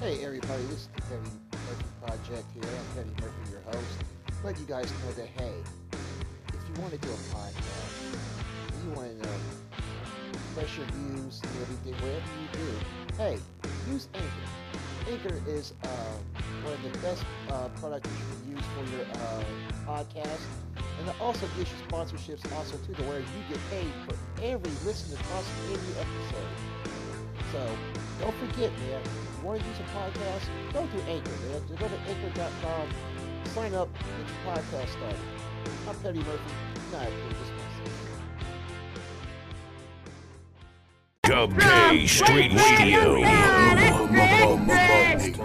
Hey everybody, this is the Petty Murphy Project here. I'm Petty Murphy, your host. Let you guys know that hey, if you want to do a podcast, you want to know your views and everything, whatever you do, hey, use Anchor. Anchor is uh, one of the best uh, products you can use for your uh, podcast. And it also gives you sponsorships also too, to where you get paid for every listen across every episode. So don't forget, man, if you want to use a podcast, go to Anchor, man. Just go to anchor.com, sign up, get your podcast started. I'm Petty Murphy. Not this Dub K Street Radio.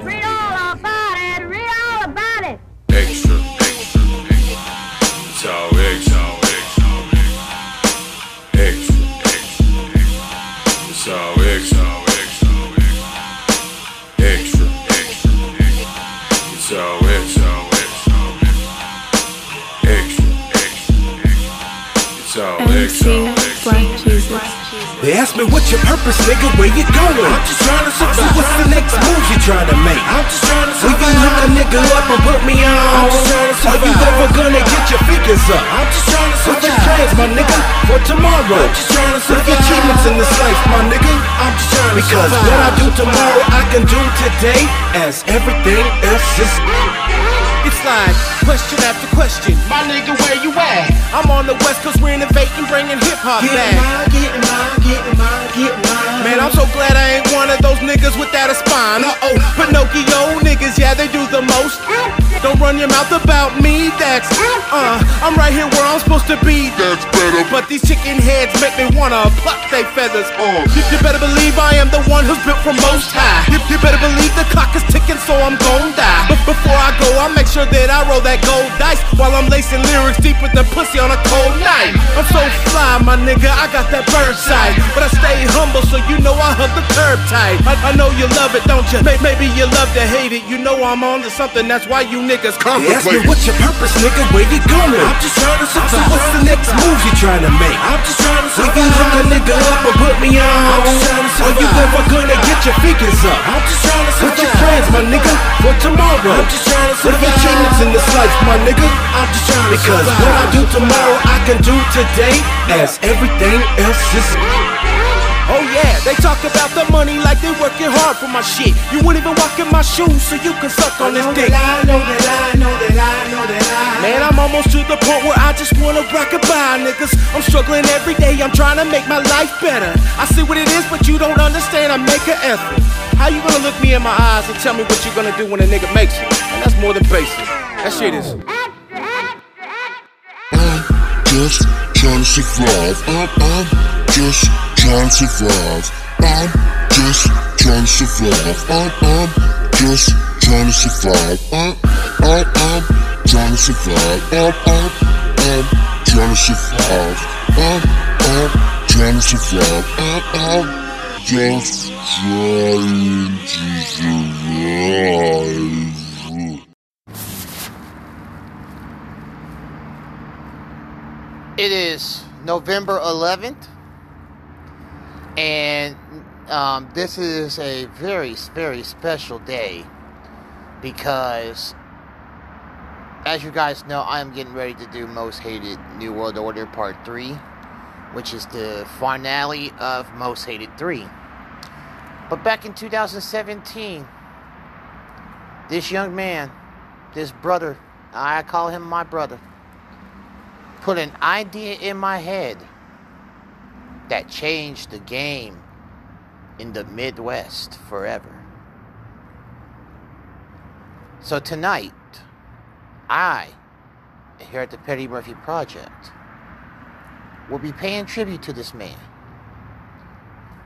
Read all about ask me what's your purpose, nigga, where you going? I'm just trying to survive. So what's the next move you trying to make? I'm just trying to survive. Will you hook a nigga up and put me on? I'm just trying to survive. Are you ever gonna get your figures up? I'm just trying to survive. What's your plans, my nigga, for tomorrow? I'm just trying to survive. What are your achievements in this life, my nigga? I'm just trying to because survive. what I do tomorrow, I can do today, as everything else is. It's like question after question. My nigga, where you at? I'm on the west coast renovating, bringing hip hop back. Mine, getting mine, getting mine, getting mine. Man, I'm so glad I ain't one of those niggas without a spine. Uh oh, Pinocchio niggas, yeah, they do the most. Don't run your mouth about me, that's uh, I'm right here where I'm supposed to be. That's better. But these chicken heads make me wanna pluck they feathers. Uh, you, you better believe I am the one who's built from most high. You, you better believe the clock is ticking, so I'm gon' die. But before I make sure that I roll that gold dice while I'm lacing lyrics deep with the pussy on a cold night. I'm so fly, my nigga, I got that bird sight. But I stay humble, so you know I hug the curb tight. I, I know you love it, don't you? May- maybe you love to hate it. You know I'm on to something, that's why you niggas They ask me. What's your purpose, nigga? Where you going? I'm just trying to survive. So what's the next move you trying to make? I'm just trying to survive. Will you hook a nigga up and put me on? I'm just trying to survive. Are you ever gonna get your figures up? I'm just trying to survive. What's your plans, my nigga, for tomorrow? I'm just trying to survive. Are in this life, my nigga? I'm just trying because what I do tomorrow, I can do today, as everything else is. Oh yeah, they talk about the money like they working hard for my shit. You wouldn't even walk in my shoes so you can suck on this dick. I know that I know that I know that I Man, I'm almost to the point where I just wanna rock a bye, niggas. I'm struggling every day, I'm trying to make my life better. I see what it is, but you don't understand, I make an effort. How you gonna look me in my eyes and tell me what you're gonna do when a nigga makes it? That's more than basic. That shit is. just trying to survive. I'm, I'm just trying to survive. I'm just trying to survive. I'm, I'm just trying to survive. I'm, I'm, I'm trying to survive. I'm, I'm, I'm trying to survive. I'm, I'm trying to survive. I'm, I'm just trying to survive. It is November 11th, and um, this is a very, very special day because, as you guys know, I am getting ready to do Most Hated New World Order Part 3, which is the finale of Most Hated 3. But back in 2017, this young man, this brother, I call him my brother put an idea in my head that changed the game in the Midwest forever. So tonight, I, here at the Petty Murphy Project, will be paying tribute to this man.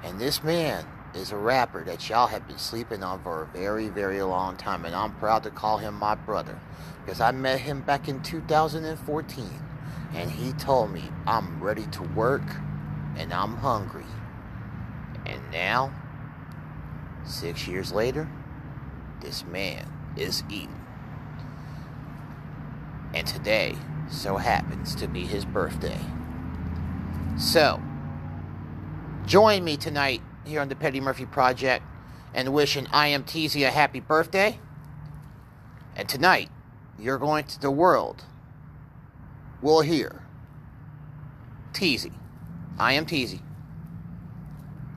And this man is a rapper that y'all have been sleeping on for a very, very long time. And I'm proud to call him my brother because I met him back in 2014 and he told me I'm ready to work and I'm hungry. And now, six years later, this man is eating. And today so happens to be his birthday. So, join me tonight here on the Petty Murphy Project and wishing I Am a happy birthday. And tonight, you're going to the world will hear Tiezy, I Am Tiezy,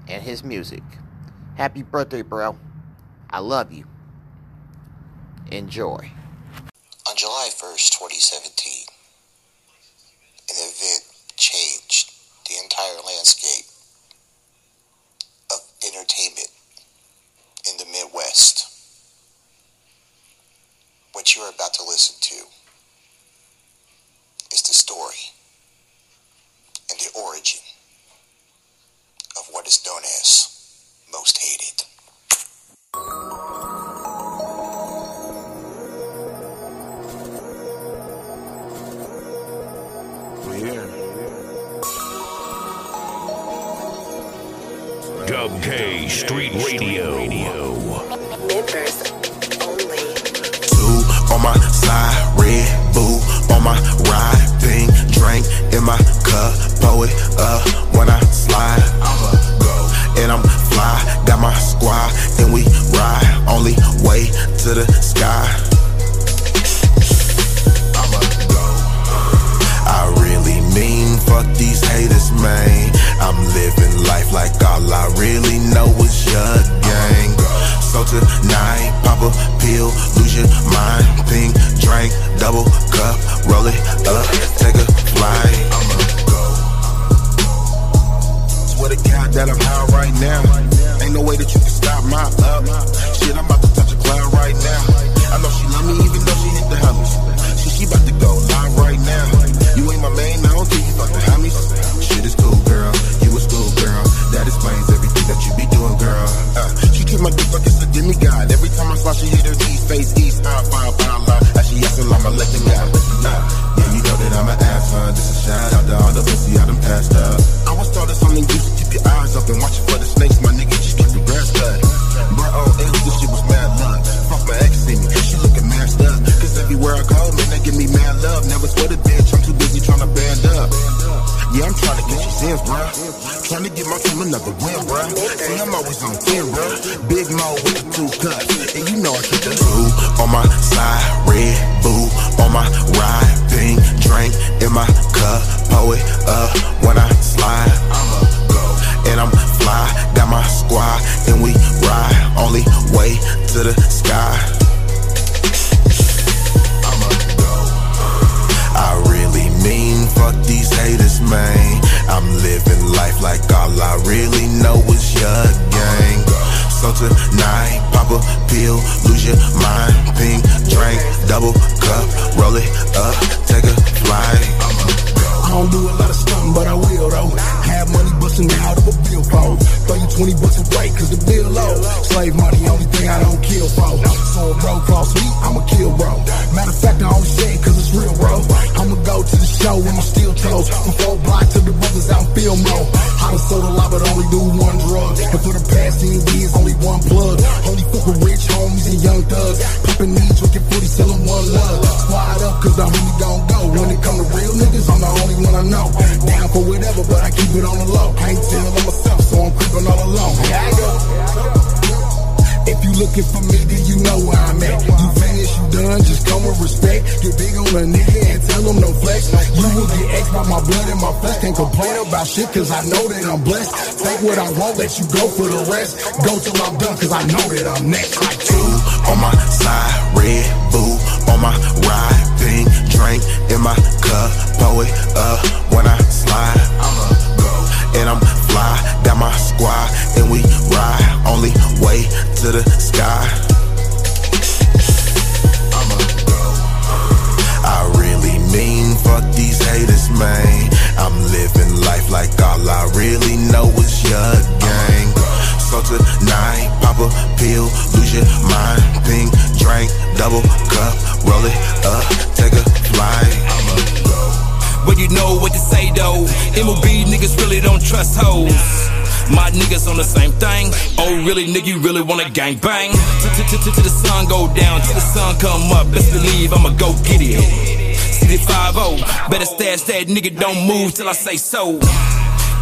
and his music. Happy birthday, bro. I love you. Enjoy. On July 1st, 2017, an event changed the entire landscape of entertainment in the Midwest. What you are about to listen to is the story and the origin of what is known as Most Hated. We here. Dub K Street Radio. Members only. Two on my side, red boo on my ride, it up when I slide. I'ma go and I'm fly, got my squad and we ride, only way to the sky. I'ma go. I really mean fuck these haters, man. I'm living life like all I really know is your gang. So tonight, pop a pill, lose your mind. Pink drink, double cup, roll it up, take a flight. I'ma to God that I'm high right now. Ain't no way that you can stop my up. Shit, I'm about to touch a cloud right now. I know she love me even though she hit the homies. She, she about to go live right now. You ain't my main, I don't think you fuck the homies. Shit is cool, girl. You a school girl. That explains everything that you be doing, girl. Uh, she treat my dick like it's a demigod. Every time I slide, she hit her knees, face east, high five, pound line. As she yes, I'm a let the get bruh. Trying to get my team another win, bruh. See, I'm always on 10, bruh. Big Mo with the two cuts. And you know I keep the two on my side, red boo on my ride, pink drink in my cup, pour it up when I slide. I'ma go and I'm fly, got my squad and we ride, only way to the sky. Like all I really know is your gang. So tonight, pop a pill, lose your mind. Pink drink, double cup, roll it up, take a flight. Don't do a lot of stunting, but I will though. Have money busting out of a billfold. Throw you 20 bucks a break, cause the bill low. Slave money, only thing I don't kill for. So a bro cross me, I'ma kill bro. Matter of fact, I only say it cause it's real, bro. I'ma go to the show with my steel toes. From four block to the brothers out in Fillmo. I done sold a lot, but only do one drug. And for the past 10 years, only one plug. Only fuck with rich homies and young thugs. Popping knees, drinking 40, selling one love. Squad up, cause I'm really gon' go. When it come to real niggas, I'm the only one I know. Down for whatever, but I keep it on the low. Can't tell on myself, so I'm creeping all alone. Here I go. If you looking for me, then you know where I'm at. You finished, you done, just come with respect. Get big on a nigga and tell him no flex. You will get X by my blood and my flesh. Can't complain about shit, cause I know that I'm blessed. Take what I want, let you go for the rest. Go till I'm done, cause I know that I'm next. Like two on my side, red boo my ride, pink drink in my cup, pour it up when I slide. I'ma go and I'm fly, got my squad and we ride, only way to the sky. I'ma go. I really mean fuck these haters, man. I'm living life like all I really know is your gang. So tonight, pop a pill, lose your mind. Pink drink, double cup, roll it up, take a flight. I'ma go. But you know what to say though. MLB niggas really don't trust hoes. My niggas on the same thing. Oh, really, nigga, you really wanna gang bang? Till the sun go down, till the sun come up. Best believe I'ma go get it. City 5 better stash that nigga, don't move till I say so.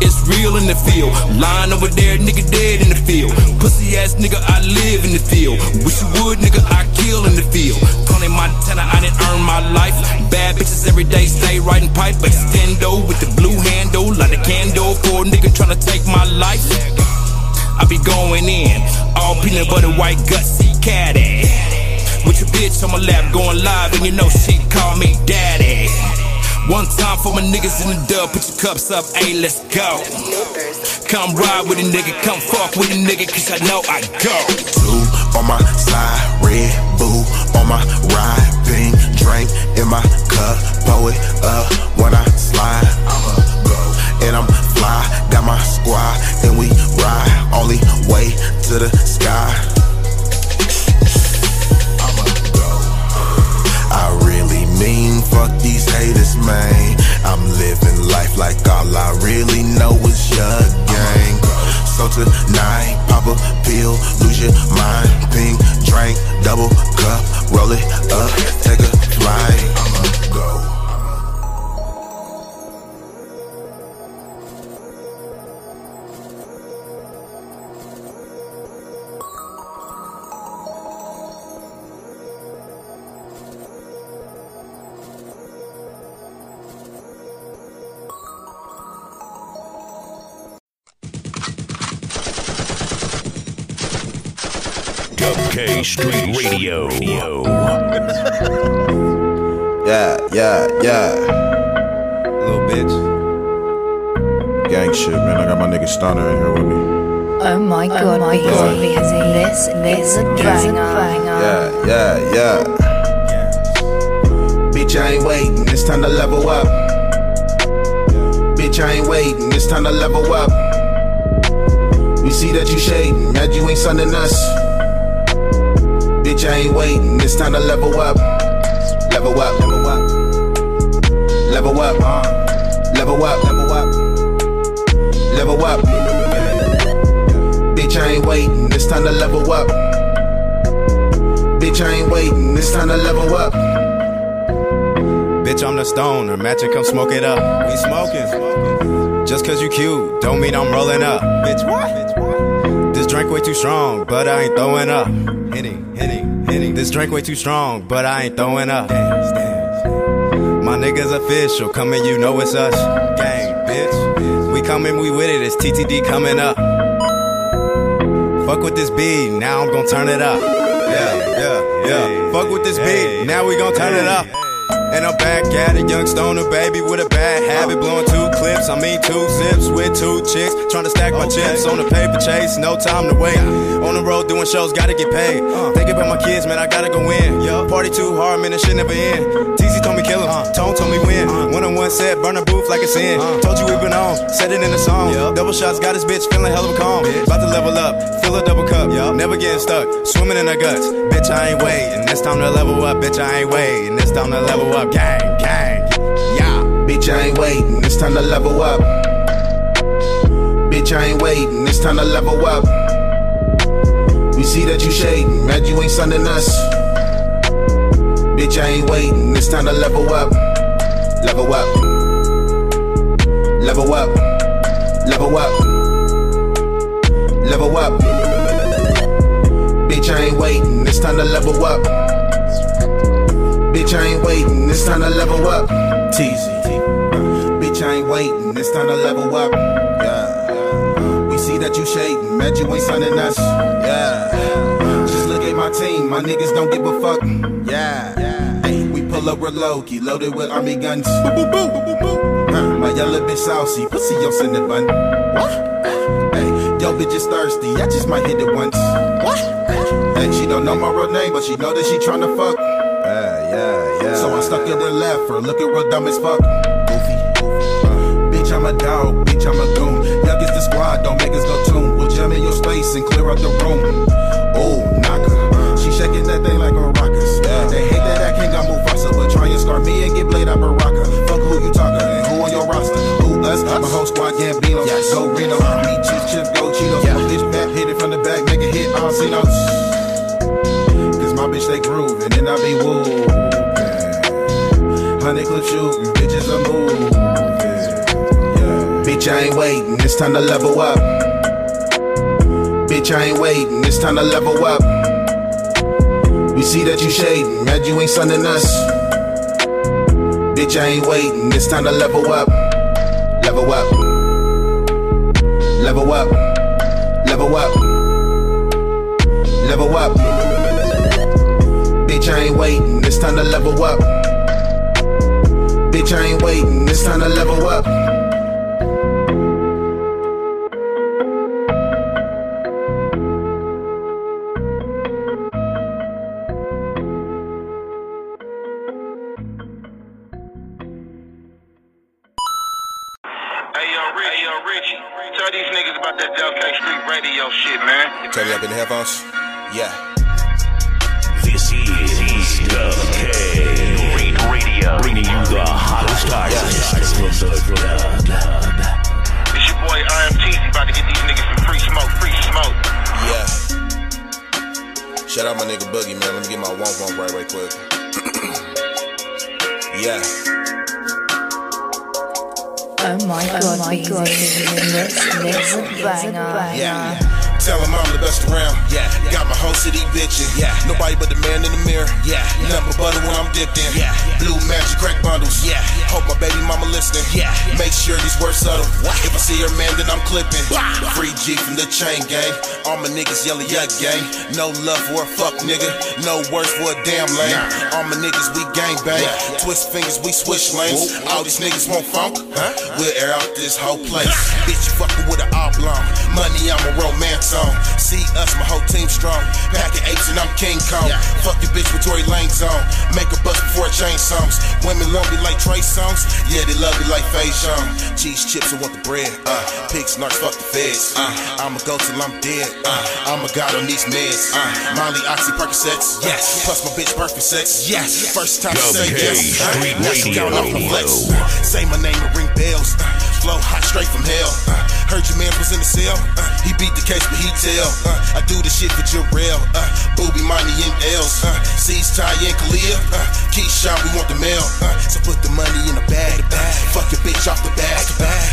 It's real in the field. Lying over there, nigga dead in the field. Pussy ass nigga, I live in the field. Wish you would, nigga, I kill in the field. Tony Montana, I didn't earn my life. Bad bitches every day, stay riding pipe. Extendo with the blue handle, light a candle for a nigga tryna take my life. I be going in, all peanut butter, white gutsy caddy. With your bitch on my lap, going live, and you know she call me daddy. One time for my niggas in the dub, put your cups up, hey, let's go. Come ride with a nigga, come fuck with a nigga, cause I know I go. Blue on my side, red boo on my ride, pink drink in my cup, pour it up when I slide. I'ma go and I'm fly, got my squad and we ride, only way to the sky. I'ma go. I fuck these haters, man. I'm living life like all I really know is your gang. So tonight, pop a pill, lose your mind. Pink drink, double cup, roll it up, take a flight. I'ma go. Dub Street Radio. Yeah, yeah, yeah. Little bitch. Gang shit, man. I got my nigga Stunner in here with me. Oh my oh god, my god. This is a banger. Yeah, yeah, yeah. Bitch, I ain't waiting. It's time to level up. Bitch, I ain't waiting. It's time to level up. We see that you shading, that you ain't sunning us. Bitch, I ain't waiting. It's time to level up. Level up. Level up. Level up. Uh. Level up. Level up. Level up. Bitch, I ain't waiting. It's time to level up. Bitch, I ain't waiting. It's time to level up. Bitch, I'm the stoner. Matching, come smoke it up. We smoking. Just cause you cute, don't mean I'm rolling up. Bitch, what? This drink way too strong, but I ain't throwing up. Hitting, hitting, hitting. This drink way too strong, but I ain't throwing up. My niggas official, coming, you know it's us. Gang, bitch. We coming, we with it. It's TTD coming up. Fuck with this beat, now I'm gon' turn it up. Yeah, yeah, yeah. Fuck with this beat, now we gon' turn it up. And I'm back at it, young stoner baby with a bad habit, blowing two clips. I mean two zips with two chicks, trying to stack my chips on the paper chase. No time to wait. On the road doing shows, gotta get paid. Uh. Thinking about my kids, man, I gotta go in. Party too hard, man, this shit never end. TZ told me kill him, uh. Tone told me win. One on one set, burn a booth like it's in. Uh. Told you we been on, said it in the song. Double shots, got his bitch feeling hella calm. About to level up, fill a double cup. Never getting stuck, swimming in the guts. Bitch, I ain't waiting. It's time to level up, bitch, I ain't waiting. It's time to level up, gang, gang. Yeah. Bitch, I ain't waiting. It's time to level up. Bitch, I ain't waiting. It's time to level up. We see that you shading, mad you ain't sunning us. Bitch, I ain't waiting. It's time to level up. Level up. Level up. Level up. Level up. Bitch, I ain't waiting. It's time to level up. Bitch, I ain't waiting. It's time to level up. Tiezy. Bitch, I ain't waiting. It's time to level up. Yeah. We see that you shading. Mad you ain't sunning us. Yeah. Just look at my team. My niggas don't give a fuck. Yeah. Hey, we pull up real low key, loaded with army guns. Boo boo boo boo boo. Huh, My yellow bitch saucy, pussy yo send it bun. What? Hey, yo bitch is thirsty. I just might hit it once. What? Hey, she don't know my real name, but she know that she tryna fuck. Yeah, yeah, yeah. So I stuck it and left her. Looking real dumb as fuck. Goofy. Uh, bitch, I'm a dog. Bitch, I'm a goon. Youngest the squad, don't make us go tune. We'll jam in your space and clear out the room. Oh, knocker. She shaking that thing like a rocker. They hate that I can't got Mufasa, but try and scar me and get played out Baraka. Fuck who you talking and who on your roster. Who us? My whole squad Gambino. Yes. Go Reno. Me, Chief, Chip, Go Cheetos. Yeah. Bitch, back, hit it from the back, make it hit Alcinos. Cause my bitch, they groove, and then I be woo. Honey clip shooting, bitches are moving. Yeah. Bitch, Bitch, I ain't waiting, it's time to level up. Bitch, I ain't waiting, it's time to level up. We see that you shading, mad you ain't sunning us. Bitch, I ain't waiting, it's time to level up. Level up. Level up. Level up. Level up. Waiting, it's time to level up. Bitch, I ain't waiting, it's time to level up. Bundles. Yeah. Hope my baby mama listening. Yeah. Make sure these words subtle. What? If I see her man, then I'm clipping. Free G from the chain gang. All my niggas yelling yuck gang. No love for a fuck nigga. No words for a damn lame. All my niggas we gang bang. Twist fingers we switch lanes. All these niggas want funk. Huh? We'll air out this whole place. Bitch, you fucking with an oblong. Money I'm a romance on. See us, my whole team strong. Packing apes and I'm King Kong. Fuck your bitch with Tory Lanez on. Make a bust before I change songs. Women love me like Trey Songz. Yeah, they love me like Faison. Cheese chips and want the bread. Uh, pig snarks, fuck the feds. Uh, I'ma go till I'm dead. Uh, I'm a god on these meds. Uh, Molly, Oxy, Percocets. Yes. Plus my bitch perfect sex. Yes. First time Dub say yes. Uh, Street that's Radio. Say my name and ring bells. Uh, flow hot straight from hell. Uh, heard your man was in the cell. Uh, he beat the case, but he tell. Uh, I do the shit for Jarrell. Uh, Booby, money and L's. Uh, C's, Ty, and Kalia. Uh, Keyshawn, we want the mail. Uh, so put the money in the bag. Uh, fuck your bitch off the bag.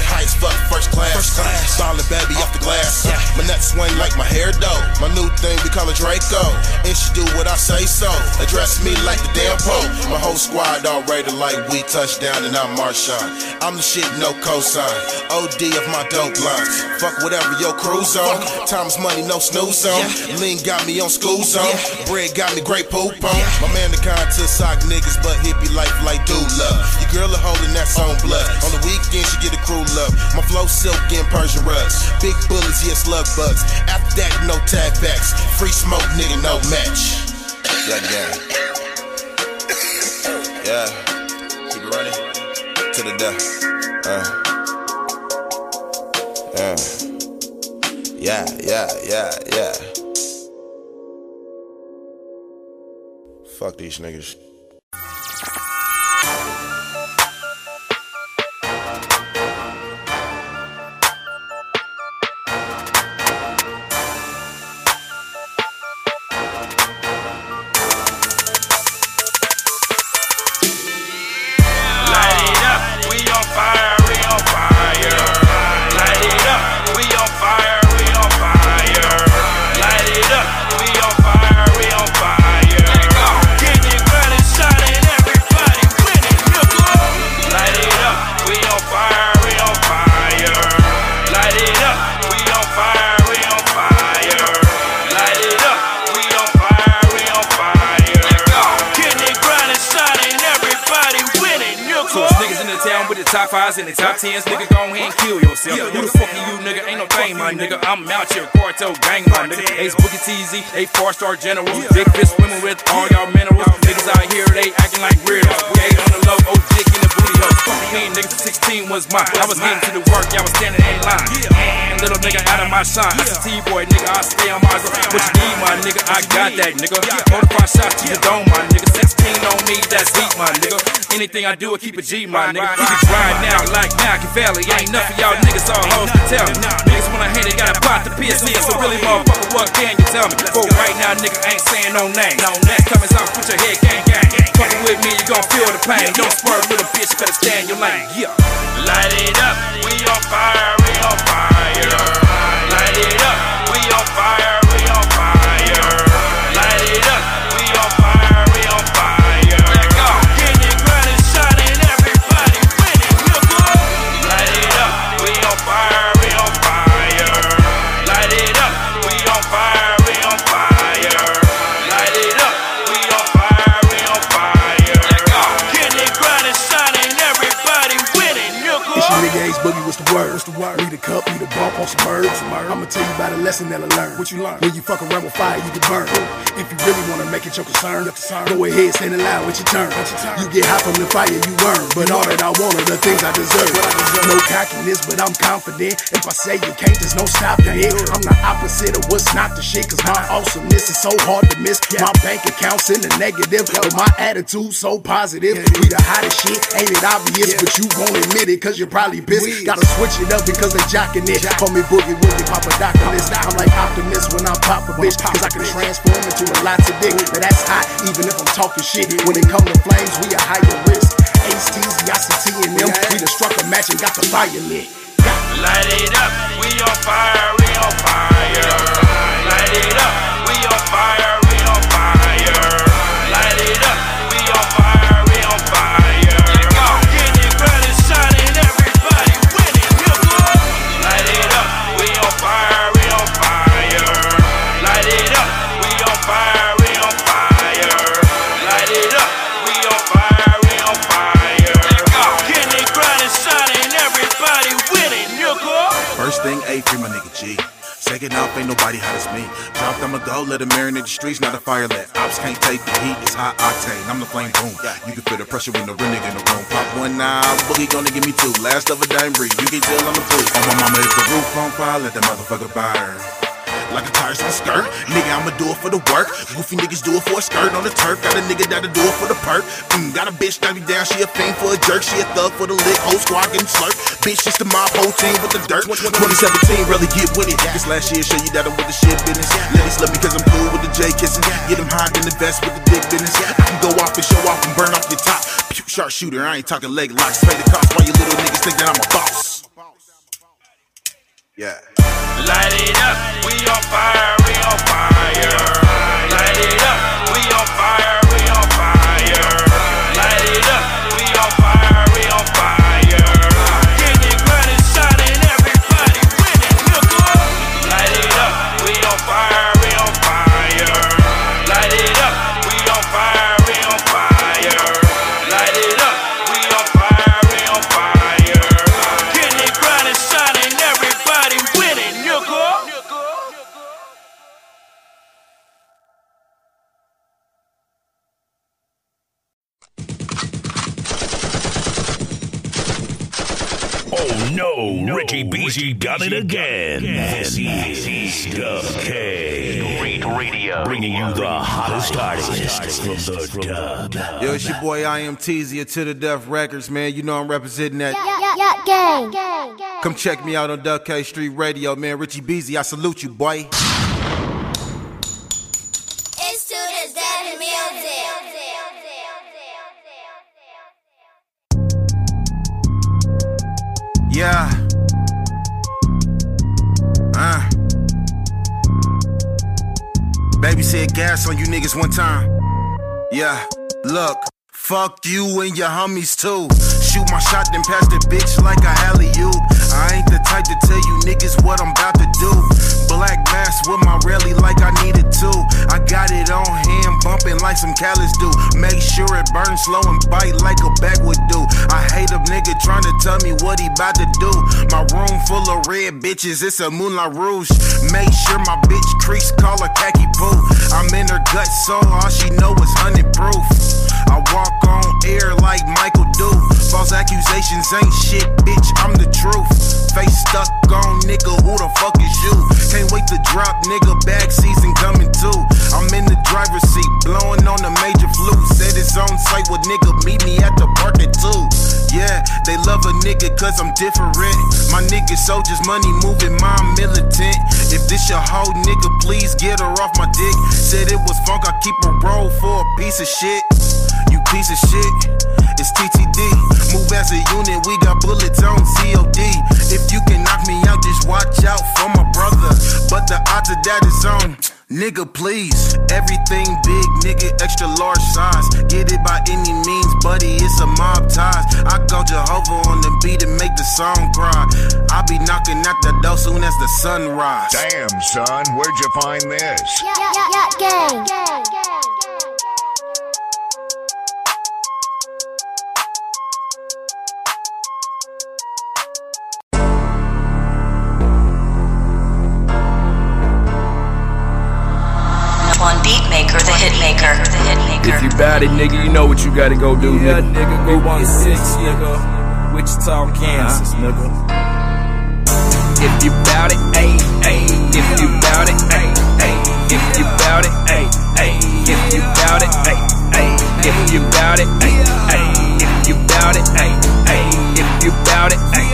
High as fuck, first class. First class. Solid baby off the glass. Uh, my nuts swing like my hair dough. My new thing, we call it Draco. And she do what I say so. Address me like the damn Pope. My whole squad all rated like we touchdown and I'm Marshawn. I'm the shit, no cosign. OD of my dope lines. Fuck whatever your crew's on. Time's money, no snooze on. Lean got me on school zone. Bread got me great poop on. My man the kind to sock niggas, but hippie life like dude love. Your girl a holding that's on blood. On the weekend she get a crew love. My flow silk and Persian rugs. Big bullets, yes, slug bugs. After that, no tag backs. Free smoke, nigga, no match. Yeah, yeah. Yeah. Keep it running. To the death. Uh. Yeah. Yeah, yeah, yeah, yeah. Fuck these niggas. TZ, a four star general. Big fist women with all y'all minerals. Niggas out here, they acting like weirdos. We ain't on the low, old dick in the booty hole. Fuck me, niggas, 16 was mine. I was getting to the work, y'all was standing in line. And little nigga out of my shine. I said, T-boy, nigga, I stay on my grind. What you need, my nigga? I got that, nigga. 45 shots to the dome, my nigga. 16 on me, that's heat, my nigga. Anything I do, I keep a G, my nigga. Keep it riding out like Machiavelli. Ain't nothing y'all niggas all hoes to tell me. Niggas wanna hate, they got a pot to piss in. So really, motherfucker, what can you tell me? For right now, nigga ain't saying no name. Next time it's off, put your head gang gang. Fucking with me, you gon' feel the pain. Don't swerve, little bitch, better stand your lane. Yeah. Light it up, we on fire, we on fire. Light it up, we we on fire. The? Need a cup, need a bump on some birds. I'ma tell you about a lesson that I learned. What you learn? When you fuck around with fire, you get burned. If you really wanna make it your concern, go ahead, stand in line with your turn. You get hot from the fire you earn. But all that I want are the things I deserve. No cockiness, but I'm confident. If I say you can't, there's no stopping it. I'm the opposite of what's not the shit, cause my awesomeness is so hard to miss. My bank account's in the negative, but my attitude so positive. We the hottest shit, ain't it obvious? But you won't admit it, cause you're probably pissed. Gotta switch it up because they jocking it. Call me Boogie Woogie, Papa Doctorless. I'm like optimist when I pop a bitch, cause I can transform into a lot of dick. But that's hot, even if I'm talking shit. When it come to flames, we a higher risk. Ace T's, Yassi T and them. We done struck a match and got the fire lit. Light it up, we on fire, we on fire. Light it up, we on fire. Second off, ain't nobody hot as me. Dropped, I'ma go, let it marinate the streets, not a fire let. Ops can't take the heat, it's high octane. I'm the flame boom. You can feel the pressure when the real nigga in the room. Pop one now, boogie gonna give me two. Last of a dime breed, you can tell I'm the proof. On my mama, if the roof on fire, let the motherfucker burn. Like a tires on a skirt, nigga, I'ma do it for the work. Goofy niggas do it for a skirt on the turf. Got a nigga that'll do it for the perk. Mm, got a bitch that be down, she a fiend for a jerk. She a thug for the lick, whole squad getting slurp. Bitch, just the mob whole team with the dirt. 2017, really get with it. This last year, show you that I'm with the shit business. Ladies love me cause I'm cool with the J kissing. Get them high in the vest with the dick business. I can go off and show off and burn off your top. Pew, sharp shooter, I ain't talking leg locks. Pay the cost while you little niggas think that I'm a boss. Yeah. Light it up, we on fire, we Ricky Beasy done it again. This is Dub K. Street Radio. Bringing you the hottest artists from the dub. Yo, it's your boy I am to the Death Records, man. You know I'm representing that. Yeah, gang. Come check me out on Dub K Street Radio, man. Richie Beasy, I salute you, boy. It's to this daddy music. Oh, yeah. Gas on you niggas one time. Yeah. Look. Fuck you and your homies too. Shoot my shot, then pass the bitch like a alley oop. I ain't the type to tell you niggas what I'm about to do. Black mask with my rally like I needed to. I got it on hand, bumping like some callous do. Make sure it burns slow and bite like a bag would do. I hate a nigga trying to tell me what he about to do. My room full of red bitches, it's a moonlight rouge. Make sure my bitch crease call her khaki poo. I'm in her gut, so all she know is honey proof. I walk air like Michael do. False accusations ain't shit, bitch. I'm the truth. Face stuck on nigga, who the fuck is you? Can't wait to drop, nigga. Bag season coming too. I'm in the driver's seat, blowing on the major flute. Said it's on site with nigga, meet me at the park at two. Yeah, they love a nigga cause I'm different. My niggas soldiers, money moving, my militant. If this your hoe, nigga, please get her off my dick. Said it was funk, I keep a roll for a piece of shit. You piece of shit. It's TTD. Move as a unit, we got bullets on COD. If you can knock me out, just watch out for my brother. But the odds of that is on. Nigga, please. Everything big, nigga, extra large size. Get it by any means, buddy, it's a mob ties. I go Jehovah on the beat and make the song cry. I'll be knocking at the door soon as the sun rise. Damn, son, where'd you find this? Yeah, yeah, yeah, gang. One hitmaker, the hitmaker. If you bout it, nigga, you know what you gotta go do, Yeah, nigga. nigga, go 1-6, nigga. Wichita, Kansas, uh-huh. nigga. If you bout it, ayy, ayy. If you bout it, ayy, ayy. If you bout it, ayy, ayy. If you bout it, ayy, ayy. If you bout it, ayy, ayy. If you bout it, ayy, ayy. If you bout it, ayy, ayy.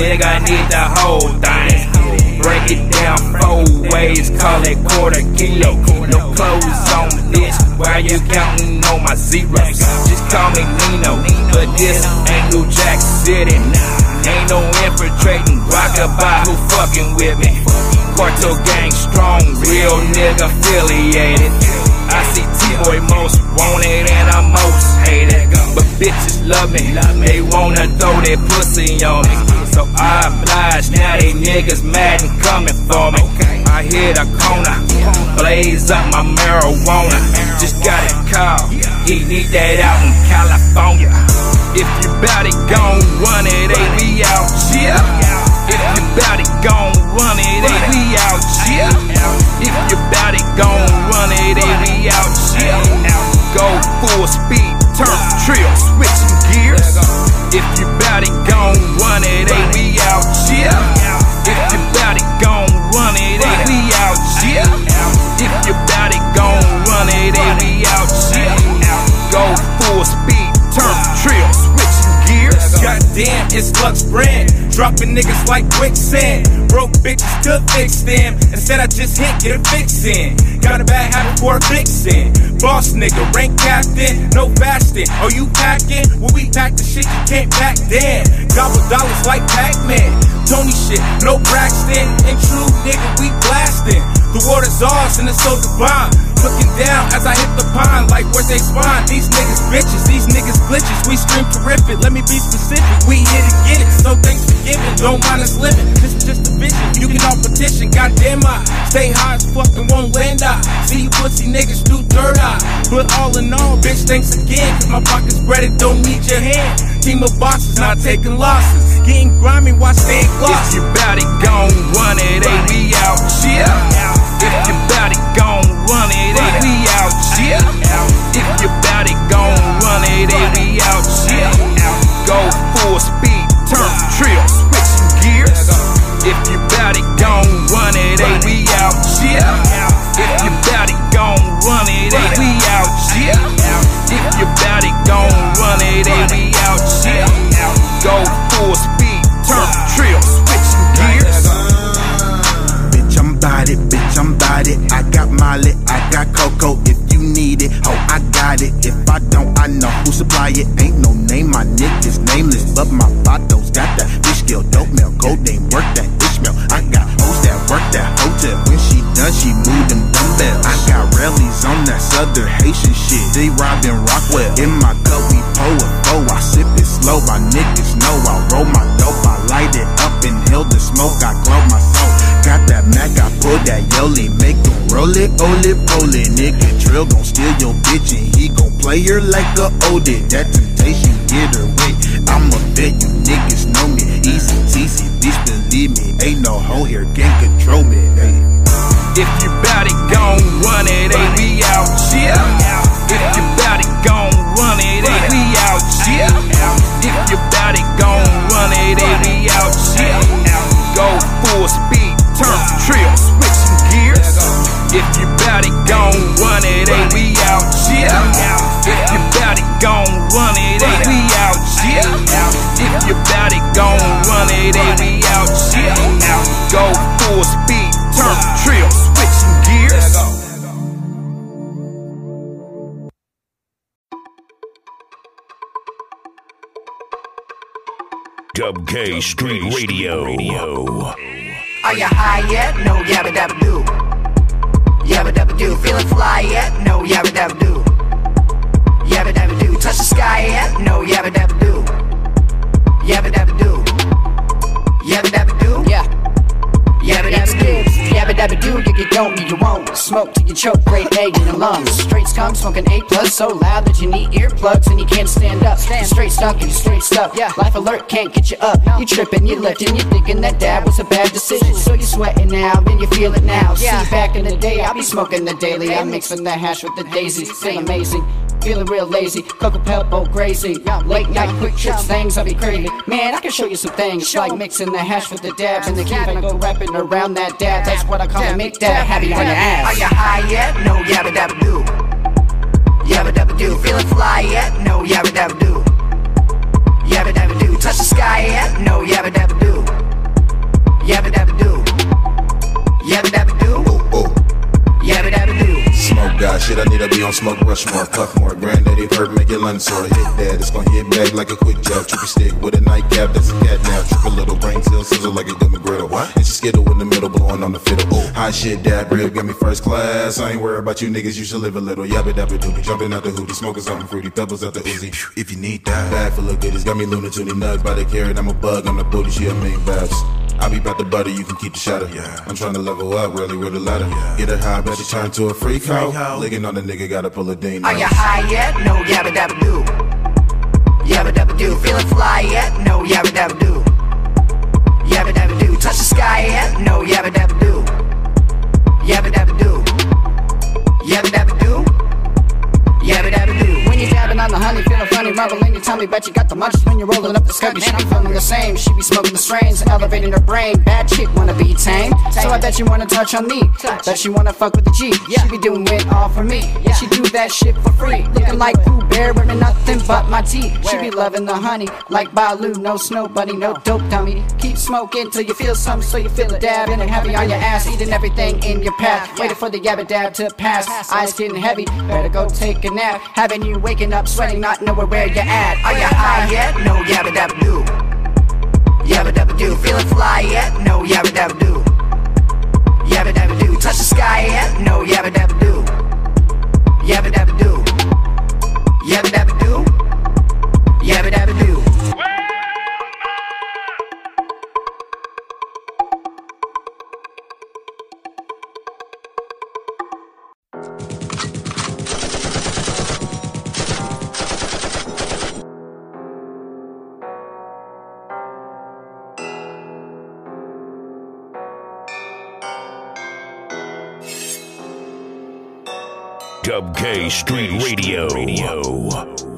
Nigga, need the whole thing. Break it down four ways, call it quarter kilo. No clothes on, bitch. Why you counting on my zeros? Just call me Nino, but this ain't New Jack City. Ain't no infiltrating, rockabye who fucking with me. Quarto gang strong, real nigga affiliated. I T-Boy most wanted and I'm most hated. But bitches love me, they wanna throw that pussy on me. So I oblige, now they niggas mad and coming for me. I hit a corner, blaze up my marijuana. Just got a call, he need that out in California. If you bout it, gon' run it, hey, we out, yeah. If you bout it, gon' run it, hey, we out, yeah. If you bout it, gon' run it, hey, we out, yeah. Go full speed, turn trill, switching gears. If you bout it, gon' run it, hey, we out, yeah. If you bout it, gon' run it, hey, we out, yeah. If you bout it, gon' run it, hey, we out, yeah. Go full speed, turn trill, switching gears. Goddamn, it's Lux brand. Dropping niggas like quicksand. Broke bitches could fix them. Instead, I just hit, get a fix in. Got a bad habit for a fixin'. Boss nigga, rank captain, no fasting. Oh, you packing? Well, we pack the shit you can't pack. Damn, gobble dollars like Pac-Man. Tony shit, no Braxton. And true nigga, we blasting. The water's ours and it's so divine. Looking down as I hit the pond, like where they spawn. These niggas bitches, these niggas glitches. We stream terrific. Let me be specific. We here to get it, so thanks for giving. Don't mind us living. This is just a vision. You can all petition. Goddamn I stay high as fuck and won't land I see you pussy niggas do third eye. But all in all, bitch, thanks again. Cause my pockets breaded, don't need your hand. Team of bosses, not taking losses. Getting grimy, watch staying If glossy. you bout it, gon' run it, hey, we out, yeah. If you bout it, gon' run it, hey, we out, yeah. If you bout it, gon' run it, hey, we out, yeah. He gon' play her like a Odin. That temptation get her wet. I'ma bet you Dub K Street Radio. Are you high yet? No, yabba dabba do. Yabba dabba do. Feeling fly yet? No, yabba dabba do. Yabba dabba do. Touch the sky yet? No, yabba dabba do. Yabba dabba do. Yabba dabba do. Dabba do. You don't, you won't. Smoke till you choke, great egg in your lungs. Straight skunk, smoking A plus, so loud that you need earplugs and you can't stand up. You straight stuck, and you straight stuff. Yeah. Life alert can't get you up. You tripping, you lifting, you thinking that dab was a bad decision. So you sweating now, then you feel it now. See, back in the day, I be smoking the daily. I'm mixing the hash with the daisies. Feel amazing. Feeling real lazy, Cocoa Pebble crazy. Late night quick trips, things I be crazy. Man, I can show you some things like mixing the hash with the dabs and the keep and go rapping around that dab. That's what I call it, make that happy on your ass. Are you high yet? No, yabba dabba do. Yabba dabba do. Feeling fly yet? No, yabba dabba do. Yabba dabba do. Touch the sky yet? No, yabba dabba do. Yabba dabba do. Yabba dabba do. Guy, shit, I need to be on smoke rush more, puff more. Granddaddy Purp, make your lungs sore. Hit that, it's gonna hit back like a quick jab. Trippy stick with a nightcap, that's a cat now. Trip a little brain cell, sizzle like a gummy griddle. What? And she skittle in the middle, blowing on the fiddle. Oh, hot shit, dad rib, got me first class. I ain't worried about you niggas, you should live a little. Yabba dabba doobie, jumping out the hoodie, smoking something fruity, pebbles out the Uzi. If you need that, bag full of goodies, got me Luna Toonie nugs by the carrot. I'm a bug, I'm the booty, she a main babs. I be about the butter, you can keep the shadow. Yeah. I'm trying to level up, really with a ladder. Get her high, bet you turn to a freak hoe. Licking on the nigga, gotta pull a ding. Are you high yet? No, yabba dabba do. Yabba dabba do. Feeling fly yet? No, yabba dabba do. Yabba dabba do. Touch the sky yet? No, yabba dabba do. Yabba dabba do. Yabba dabba do. Yabba dabba do. When you dabbing on the honey, funny, rumble in your tummy. Bet you got the munchies when you're rolling up the scubby. She be feeling the same. She be smoking the strains, elevating her brain. Bad chick wanna be tame, so I bet you wanna touch on me. Bet she wanna fuck with the G. She be doing it all for me. Yeah, she do that shit for free. Looking like Pooh Bear, wearing nothing but my teeth. She be loving the honey, like Baloo. No snow bunny, no oh. dope dummy. Keep smoking till you feel something, so you feel it dabbing and heavy on your ass, eating everything in your path. Waiting for the yabba dab to pass. Eyes getting heavy, better go take a nap. Having you waking up sweating, not knowing where you're at. Are you high yet? No yabba dabba do. Yabba dabba do. Feeling fly yet? No yabba dabba do. Yabba dabba do. Touch the sky yet? No yabba dabba do. Yabba dabba do. Yabba dabba do. Yabba dabba K Street Radio.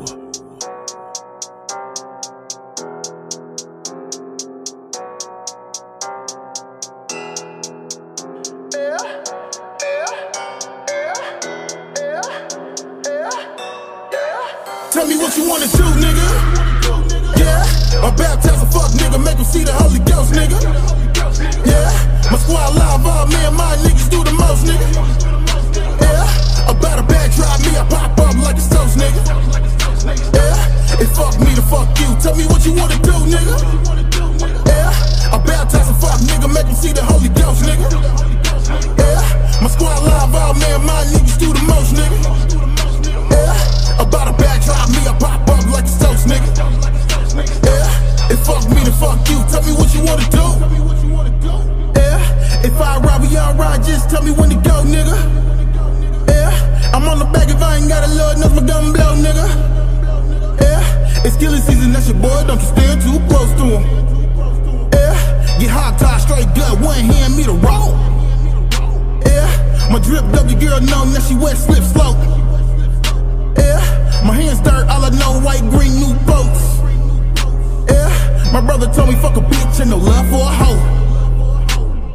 My brother told me fuck a bitch and no love for a hoe.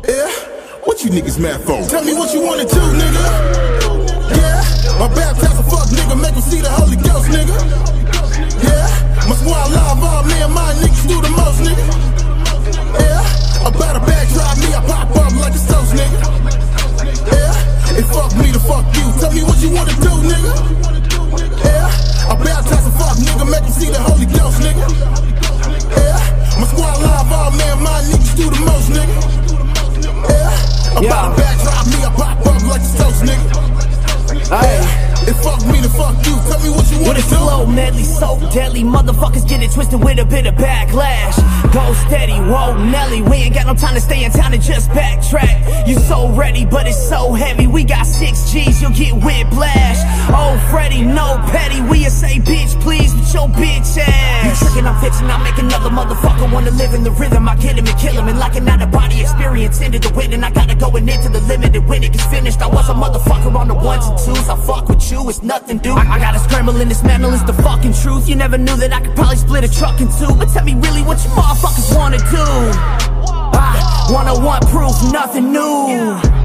Yeah, what you niggas mad for? Tell me what you wanna do, nigga. Yeah, my baptize a fuck nigga, make him see the Holy Ghost, nigga. Yeah, my squad live, all me and my niggas do the most, nigga. Yeah, about a bag drive me, I pop up like a toast, nigga. Yeah, and fuck me to fuck you. Tell me what you wanna do, nigga. Yeah, I baptize a fuck nigga, make him see the Holy Ghost, nigga. Yeah, my squad live, all me and my niggas do the most, nigga. Yeah, about a bag drive me, I pop up like a toast, nigga. Hey. And fuck me to fuck you. Tell me what you wanna a slow medley, so deadly. Motherfuckers get it twisted with a bit of backlash. Go steady, whoa, Nelly. We ain't got no time to stay in town and just backtrack. You so ready, but it's so heavy. We got six G's, you'll get whiplash. Oh, Freddy, no petty. We a say, bitch, please, with your bitch ass. You tricking, I'm fixing, I make another motherfucker wanna live in the rhythm. I get him and kill him, and like an out of body experience into the win. And I gotta go and into the limit, and when it gets finished, I was a motherfucker on the ones and twos. I fuck with you, it's nothing, dude. I, I gotta scramble and dismantle, it's the fucking truth. You never knew that I could probably split a truck in two. But tell me really what you motherfuckers wanna do. I wanna want proof, nothing new.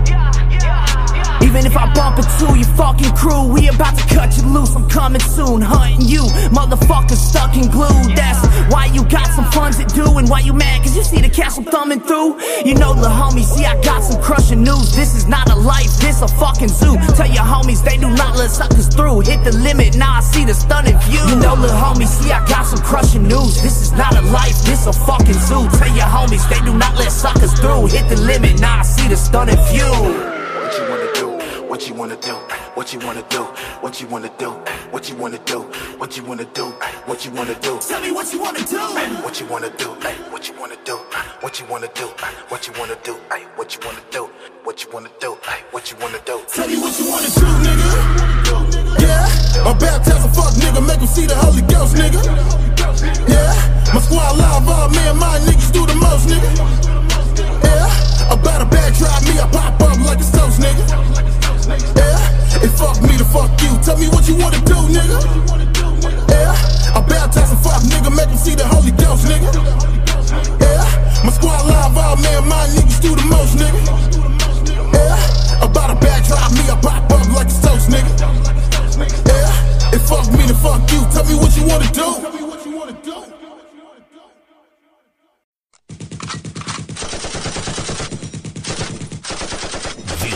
Even if I bump into your fucking crew, we about to cut you loose. I'm coming soon, hunting you, motherfuckers stuck in glue. That's why you got some funds to do, and why you mad? Cause you see the cash I'm thumbing through. You know the homies, see I got some crushing news. This is not a life, this a fucking zoo. Tell your homies they do not let suckers through. Hit the limit, now I see the stunning view. You know the homies, see I got some crushing news. This is not a life, this a fucking zoo. Tell your homies they do not let suckers through. Hit the limit, now I see the stunning view. What you wanna do? What you wanna do? What you wanna do? What you wanna do? What you wanna do? What you wanna do? What you wanna do? Tell me what you wanna do. What you wanna do? What you wanna do? What you wanna do? What you wanna do? What you wanna do? What you wanna do? What you wanna do? Tell me what you wanna do, nigga. Yeah, I baptize a fuck nigga, make him see the Holy Ghost, nigga. Yeah, my squad live, all me and my niggas do the most, nigga. Yeah, about a bag drive me, I pop up like a toast, nigga. Yeah, and fuck me to fuck you. Tell me what you wanna do, nigga. Yeah, I baptize a fuck nigga, make him see the Holy Ghost, nigga. Yeah, my squad live, me and my niggas do the most, nigga. Yeah, about a bag drive me, I pop up like a toast, nigga. Yeah, and fuck me to fuck you. Tell me what you wanna do.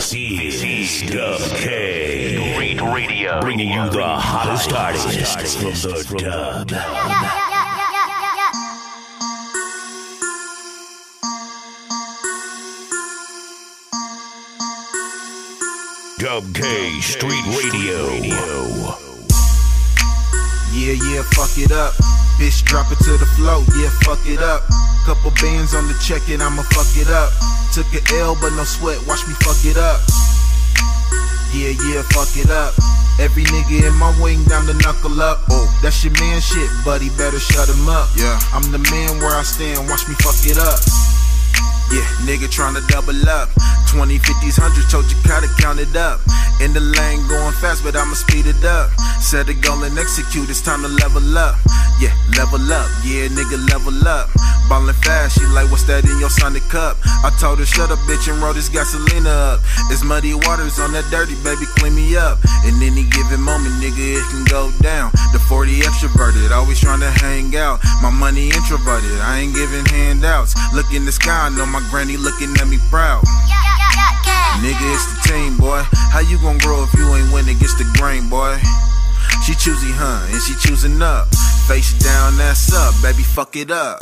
This is Dub K. Great Radio. Bringing you the hottest artists from the dub. Dub K Street Radio. Yeah, yeah, fuck it up. Bitch, drop it to the flow. Yeah, fuck it up. Couple bands on the check and I'ma fuck it up. Took a L, but no sweat. Watch me fuck it up. Yeah, yeah, fuck it up. Every nigga in my wing down to knuckle up. Oh, that's your man shit, buddy. Better shut him up. Yeah, I'm the man where I stand. Watch me fuck it up. Yeah, nigga tryna double up. 20, 50s, 100s, told you gotta count it up. In the lane going fast, but I'ma speed it up. Set a goal and execute, it's time to level up. Yeah, level up, yeah, nigga, level up. Ballin' fast, she like, what's that in your Sonic cup? I told her, shut up, bitch, and roll this gasolina up. It's muddy waters on that dirty, baby, clean me up. In any given moment, nigga, it can go down. The 40 extroverted, always trying to hang out. My money introverted, I ain't giving handouts. Look in the sky, I know my granny looking at me proud. Nigga, it's the team, boy. How you gon' grow if you ain't winning against the grain, boy? She choosy, huh? And she choosing up. Face down, ass up, baby, fuck it up.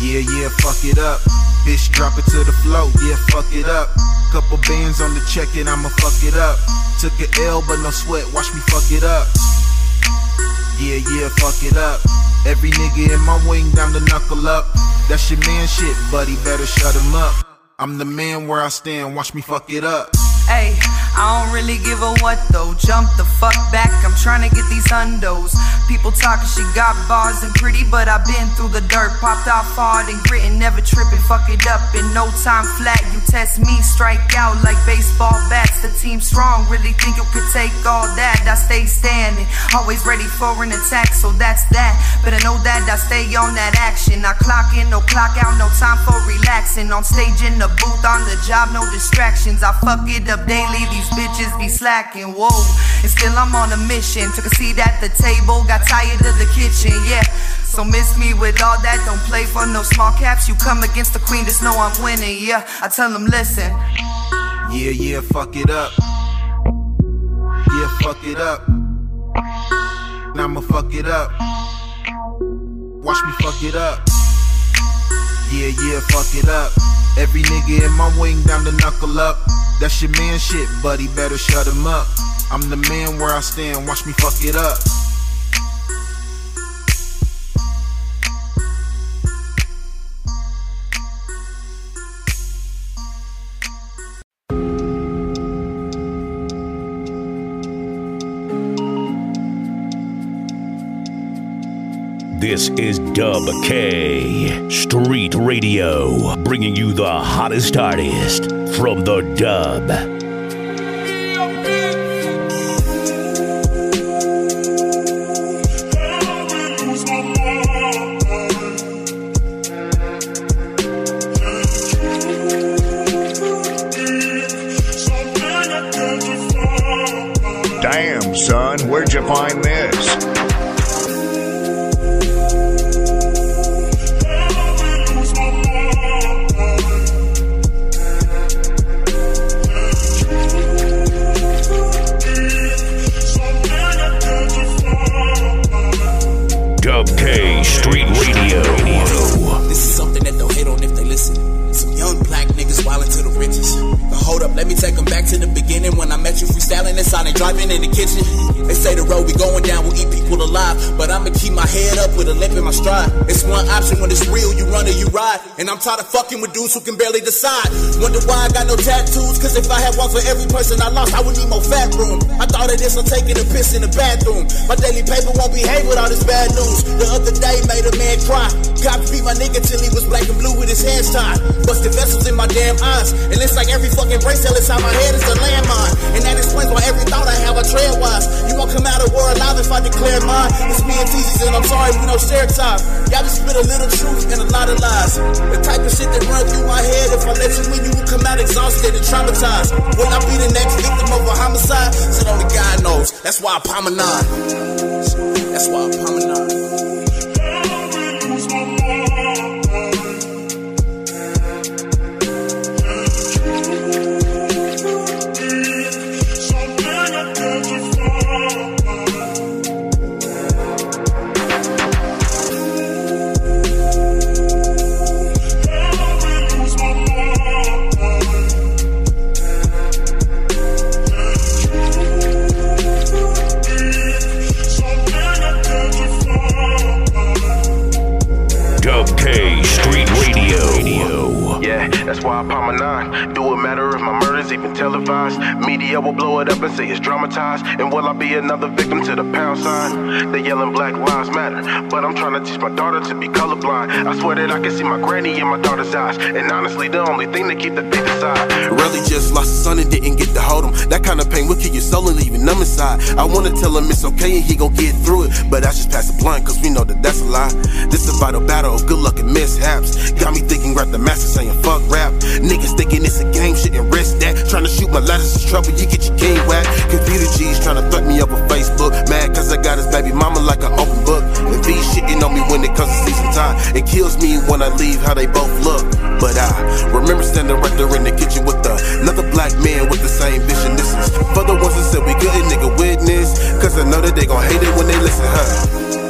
Yeah, yeah, fuck it up. Bitch, drop it to the flow, yeah, fuck it up. Couple bands on the check and I'ma fuck it up. Took a L, but no sweat, watch me fuck it up. Yeah, yeah, fuck it up. Every nigga in my wing down to knuckle up. That's your man shit, buddy, better shut him up. I'm the man where I stand, watch me fuck it up. Hey, I don't really give a what though. Jump the fuck back, I'm trying to get these hundos. People talking, she got bars and pretty, but I've been through the dirt. Popped off hard and gritting, never tripping. Fuck it up in no time flat. You test me, strike out like baseball bats. The team strong, really think you could take all that. I stay standing, always ready for an attack, so that's that. But I know that I stay on that action. I clock in, no clock out, no time for relaxing. On stage, in the booth, on the job, no distractions. I fuck it up daily, these bitches be slacking. Whoa, and still I'm on a mission. Took a seat at the table, got tired of the kitchen, yeah. So miss me with all that, don't play for no small caps. You come against the queen, just know I'm winning, yeah. I tell them, listen. Yeah, yeah, fuck it up. Yeah, fuck it up. Now I'ma fuck it up. Watch me fuck it up. Yeah, yeah, fuck it up. Every nigga in my wing down to knuckle up. That's your man shit, buddy, better shut him up. I'm the man where I stand, watch me fuck it up. This is Dub K Street Radio, bringing you the hottest artist from the dub. Who can barely decide. Wonder why I got no tattoos, cause if I had one for every person I lost, I would need more fat room. I thought of this, I'm taking a piss in the bathroom. My daily paper won't behave with all this bad news. The other day made a man cry. Nigga till he was black and blue with his hands tied. Busted vessels in my damn eyes. And it's like every fucking bracelet inside my head is a landmine. And that explains why every thought I have I tread wise. You won't come out of war alive if I declare mine. It's me and Tiezy's and I'm sorry we share time. Y'all just spit a little truth and a lot of lies. The type of shit that run through my head. If I let you win, you will come out exhausted and traumatized. Will I be the next victim of a homicide? Said only God knows. That's why I nine. That's why I palm televised? Media will blow it up and say it's dramatized. And will I be another victim to the pound sign? They yelling Black Lives Matter, but I'm trying to teach my daughter to be colorblind. I swear that I can see my granny in my daughter's eyes. And honestly, the only thing that keep the Really just lost a son and didn't get to hold him. That kind of pain will kill your soul and leave you numb inside. I wanna tell him it's okay and he gon' get through it. But I just pass the blunt, cause we know that that's a lie. This a vital battle of good luck and mishaps. Got me thinking rap the master saying fuck rap. Niggas thinking it's a game, shouldn't risk that. Trying to shoot my ladders is trouble, you get your game whacked. Computer G's trying to threat me up on Facebook. Mad cause I got his baby mama like an open book. And V shitting on me when it comes to season time. It kills me when I leave how they both look. But I remember standing right there in the kitchen with another black man with the same vision. This is for the ones that said we couldn't nigga witness. Cause I know that they gon' hate it when they listen, huh?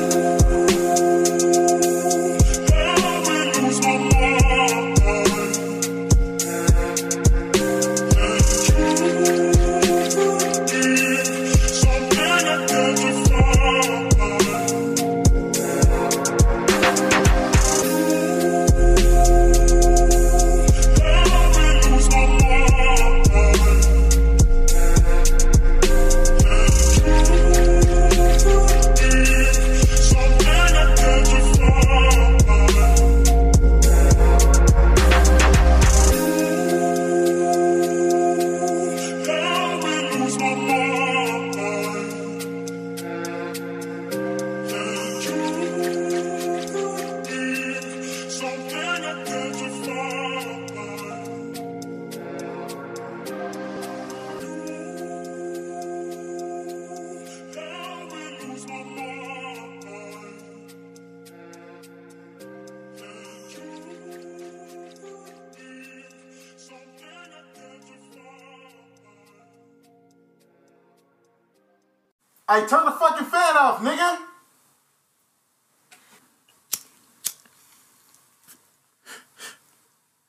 Hey, turn the fucking fan off, nigga.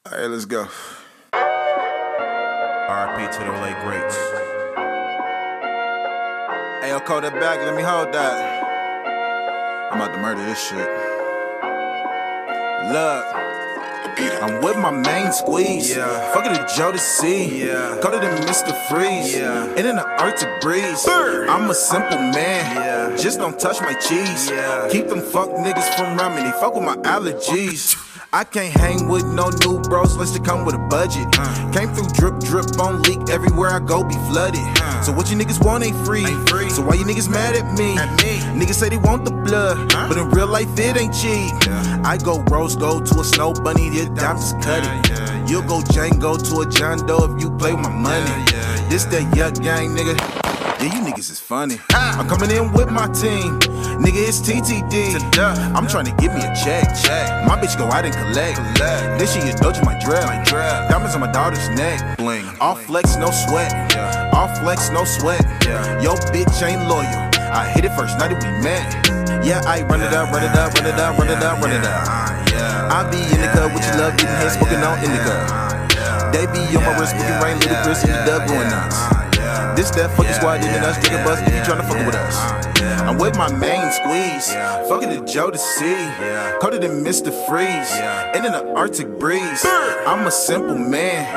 All right, let's go. RP to the late greats. Hey, yo, call that back. Let me hold that. I'm about to murder this shit. Look. I'm with my main squeeze. Yeah. Fuck it to Joe to see. Yeah. To the Mr. Freeze. Yeah. And in the Arctic breeze. I'm a simple man. Yeah. Just don't touch my cheese. Yeah. Keep them fuck niggas from me. They fuck with my allergies. I can't hang with no new bros unless they come with a budget. Uh. Came through drip, drip on leak. Everywhere I go, be flooded. Uh. So what you niggas want ain't free. So why you niggas mad at me? Niggas say they want the blood, but in real life it ain't cheap. I go rose gold to a snow bunny, the adopters cut it. You'll go Django to a John Doe if you play with my money. This that yuck gang, nigga. Yeah, you niggas is funny. I'm coming in with my team. Nigga, it's TTD. I'm trying to give me a check. check. My bitch go out and collect. This shit is Doja my dread. Diamonds on my daughter's neck. Bling. All flex, no sweat. All flex, no sweat. Yo, bitch ain't loyal. I hit it first night that we met. Yeah, I run it up, run it up, run it up, run it up, run it up. I be in the club with your love, getting head smoking on indica. They be on my wrist, looking rain, little Chris, and the dub going nuts. This that fucking squad didn't us drinking bus if you tryna fuck with us. I'm with my main squeeze, fucking the Joe to see, coated in Mr. Freeze, and in the Arctic breeze. I'm a simple man,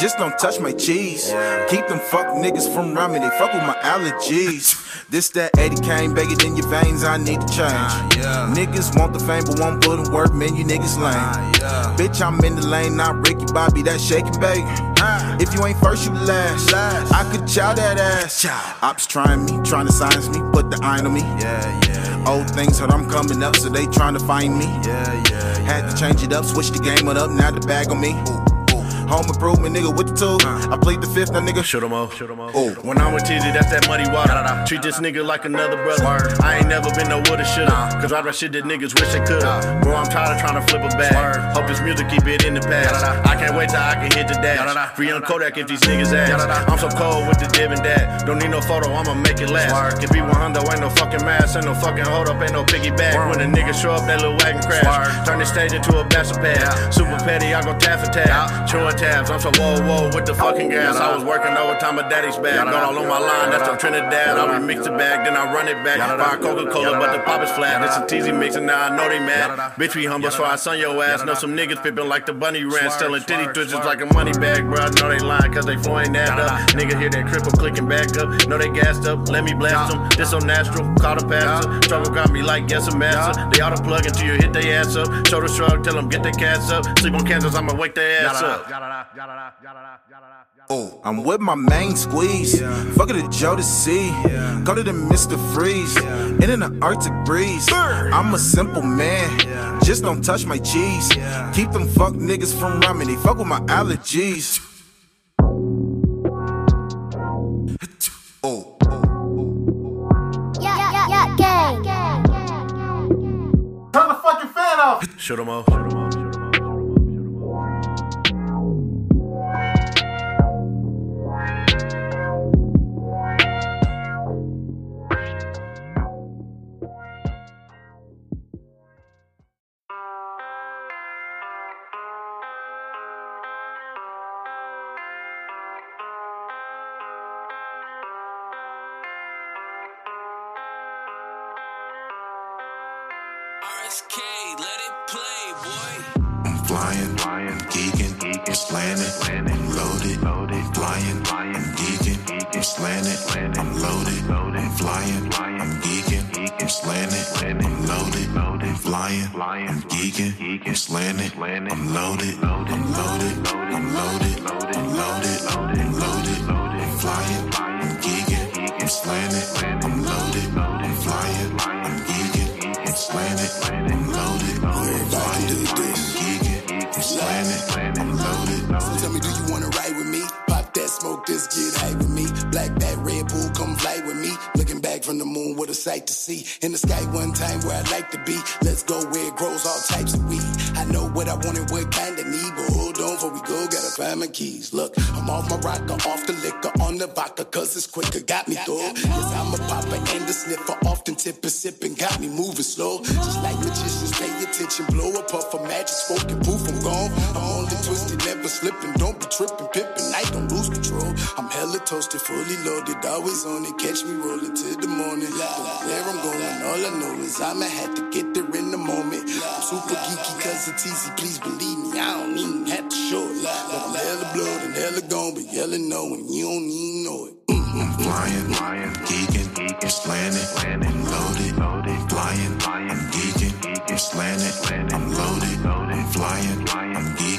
just don't touch my cheese. Keep them fuck niggas from me, they fuck with my allergies. This that Eddie Kane, bigger than your veins, I need to change. Niggas want the fame, but won't put in work, man, you niggas lame. Bitch, I'm in the lane, not Ricky Bobby, that shaking bait. If you ain't first, you last. I could chow that ass. Ops trying me, trying to silence me, put the iron on me. Yeah, yeah. yeah. Old things heard I'm coming up, so they trying to find me. Yeah, yeah. Had to change it up, switch the game up, now the bag on me. Home improvement, nigga, with the tool. I plead the fifth, now nigga. Shoot 'em off. Shoot 'em off. Oh. When I'm with Tiezy, that's that muddy water. Treat this nigga like another brother. I ain't never been no woulda, shoulda. Cause all that shit that niggas wish they coulda. Bro, I'm tired of trying to flip a bag. Hope this music keep it in the past. I can't wait till I can hit the dash. Free on Kodak if these niggas ask. I'm so cold with the dib and dat. Don't need no photo, I'ma make it last. Can be 100, ain't no fucking mask, ain't no fucking hold up, ain't no piggyback. When a nigga show up, that little wagon crash. Turn the stage into a bachelor pad. Super petty, I go tap for tab. Chewing tabs, I'm so whoa whoa with the fucking gas. I was working overtime with daddy's bag. Got all on my line, that's Trinidad. I remix it back, then I run it back. Fire Coca Cola, but the pop is flat. It's a Tiezy mix, and now I know they mad. Bitch, we humble, so I son your ass. Know some niggas pippin' like the bunny ranch. Selling titty twitches like a money bag, bro. I know they lying, cause they flow ain't that up. Nigga hear that cripple clicking back up. Know they gassed up, let me blast them. This so natural, call the pastor. Trouble got me like guess a master. They auto plug until you hit their ass up. Shoulder shrug, tell them get their cats up. Sleep on Kansas, I'ma wake their ass up. Oh, I'm with my main squeeze. Fuck it to Joe to see. Go to the Mr. Freeze. And in the Arctic breeze. I'm a simple man. Just don't touch my cheese. Keep them fuck niggas from around me. They fuck with my allergies. Oh. oh, oh, oh. Yeah, yeah, yeah, gang. Turn the fucking fan off. Shoot 'em off. Shoot 'em off. RSK, let it play, boy. I'm flying, I'm geeking, I'm slanted, I'm loaded, I'm flying, I'm geeking, I'm slanted, I'm loaded, I'm flying, I'm geeking, I'm slanted, I'm loaded, I'm flying, I'm geeking, I'm slanted, I'm loaded, I'm loaded, I'm loaded, I'm loaded, I'm loaded, I'm flying, I'm geeking, I'm slanted, I'm loaded, slanted, I'm loaded, I'm flying, I'm geeking, I'm I'm loaded. So tell me, do you wanna ride with me? Pop that smoke, this get high with me. Black bat, Red Bull, come fly with me. Looking back from the moon, what a sight to see. In the sky, one time where I like to be. Let's go where it grows all types of weed. I know what I want and what kind of need, but hold on before we go, gotta find my keys. Look, I'm off my rocker, off the liquor, on the vodka, cause it's quicker, got me though. Yes, I'm a popper and a sniffer, often tipping, sipping, got me moving slow. Just like magicians, pay attention, blow a puff, a magic smoking, poof, I'm gone. I'm never slipping, don't be tripping, pipping, I don't lose control. I'm hella toasted, fully loaded, always on it, catch me rolling till the morning. Where I'm going, all I know is I'ma have to get there in the moment. I'm super geeky cause it's easy, please believe me, I don't even have to show it. But I'm hella blood and hella gone, but no, and you don't even know it. Mm-hmm. I'm flying, geeking, I'm slanted, I'm loaded, flying, I'm geeking, I'm slanted, I'm loaded, I'm flying, I'm geeking,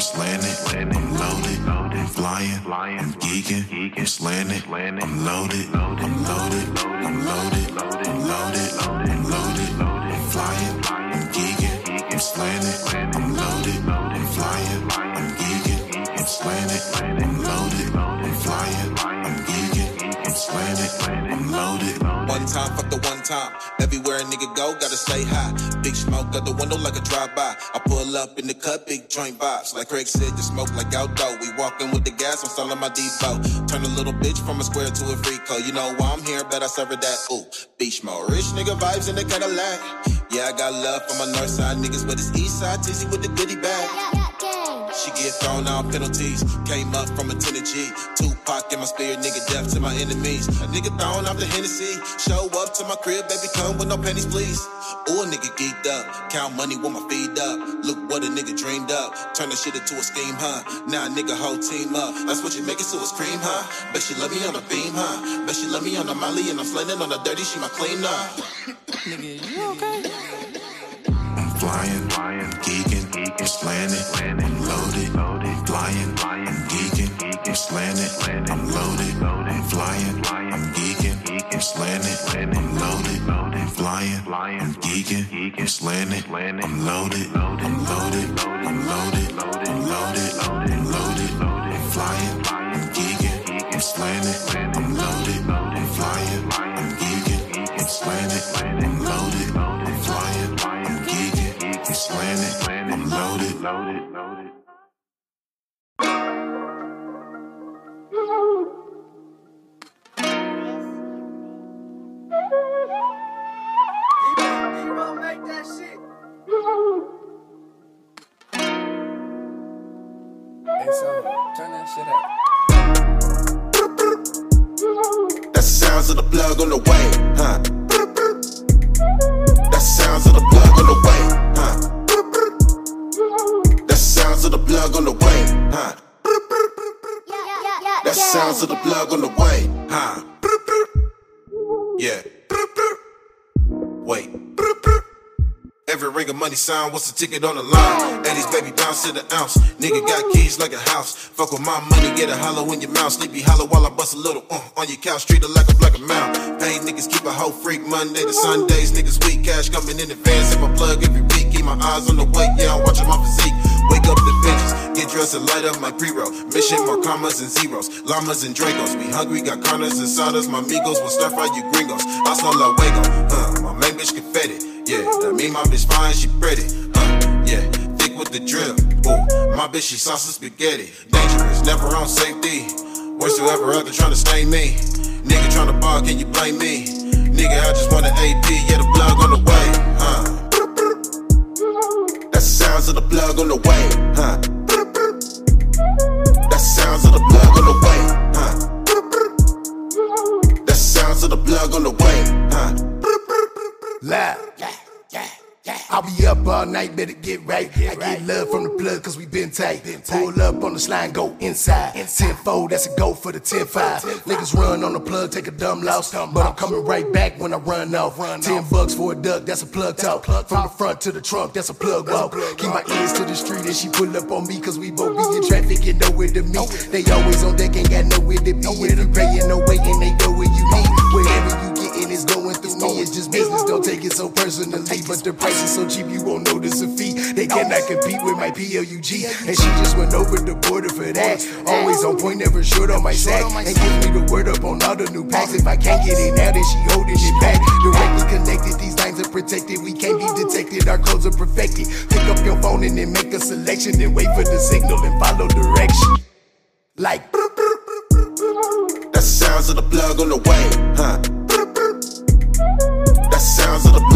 I'm slanted, I'm loaded, flying, I'm geeking, I'm slanted, I'm loaded, I'm loaded, I'm loaded, I'm loaded, I'm loaded, I'm flying, I'm geeking, I'm slanted, I'm loaded, I'm flying, I'm geeking, I'm slanted, I'm loaded, I'm flying, I'm geeking, I'm slanted, I'm loaded. Time, fuck the one time. Everywhere a nigga go, gotta stay high. Big smoke out the window like a drive-by. I pull up in the cut, big joint vibes. Like Craig said, just smoke like outdoor. We walking with the gas, I'm selling my depot. Turn a little bitch from a square to a freak code. You know why I'm here, bet I serve that. Ooh, beach mode. Rich nigga vibes in the Cadillac. Yeah, I got love for my north side niggas, but it's east side Tiezy with the goodie bag. She get thrown out penalties. Came up from a 10 G. Tupac in my spirit, nigga, death to my enemies. A nigga thrown out the Hennessy. Show up to my crib, baby, come with no pennies, please. Ooh, a nigga geeked up. Count money with my feet up. Look what a nigga dreamed up. Turn the shit into a scheme, huh? Now a nigga whole team up. That's what you make it to a scream, huh? Bet she love me on the beam, huh? Bet she love me on the molly and I'm sliding on the dirty, she my clean up. Nigga, you okay? I'm flying, geeking, I'm slanted, I'm loaded, flying, I'm geeking, I'm slanted, I'm loaded, I'm flying, I'm geeking, I'm slanted, I'm loaded, I'm flying, I'm geeking, I'm slanted, I'm loaded, I'm loaded, I'm loaded, I'm loaded, I'm loaded, I'm flying, I'm geeking, I'm slanted, I'm loaded, I'm flying, I'm geeking, I'm slanted, geeking, I'm slanted, I'm loaded, loaded, loaded. Hey, so turn that shit up. That's the sounds of the plug on the way, huh? That's the sounds of the plug on the way, sounds of the plug on the way, huh? That's the sounds of the plug on the way, huh? Yeah. Wait. Every ring of money sound, what's the ticket on the line? Eddie's baby bounce to the ounce. Nigga got keys like a house. Fuck with my money, get a hollow in your mouth. Sleepy hollow while I bust a little uh, on your couch. Treat it like a black amount. Pay niggas keep a hoe freak Monday to Sundays. Niggas weak cash coming in advance. Hit my plug every week. Keep my eyes on the way, yeah, I'm watching my physique. Wake up the benches, get dressed and light up my pre-roll. Mission more commas and zeros, llamas and Dracos. We hungry, got carnes and sodas. My amigos will stir fry you gringos. I smell like Wago, uh, my main bitch confetti. Yeah, that mean my bitch fine, she pretty. Uh, yeah, thick with the drip. Ooh, my bitch she sauce spaghetti. Dangerous, never on safety. Worst you ever out there trying to stain me. Nigga trying to bar, can you blame me? Nigga, I just want an AP, yeah, the plug on the way, the sounds of the plug on the way, huh? That's the sounds of the plug on the way, huh? That's the sounds of the plug on the way, huh? Loud. I'll be up all night, better get right. I get love from the plug cause we been tight. Pull up on the slide, go inside. Tenfold, that's a go for the 10-5. Niggas run on the plug, take a dumb loss. But I'm coming right back when I run off. Ten bucks for a duck, that's a plug talk. From the front to the trunk, that's a plug walk. Keep my ears to the street and she pull up on me cause we both be in traffic and nowhere to meet. They always on deck, ain't got nowhere to be. If you paying no way and they go where you need. Wherever you me. it's just business. Don't take it so personally. But the price is so cheap, you won't notice a fee. They cannot compete with my PLUG. And she just went over the border for that. Always on point, never short on my sack. And gives me the word up on all the new packs. If I can't get it now, then she holding it back. Directly connected, these lines are protected. We can't be detected, our codes are perfected. Pick up your phone and then make a selection. Then wait for the signal and follow direction. Like, That's the sounds of the plug on the way, huh? Of the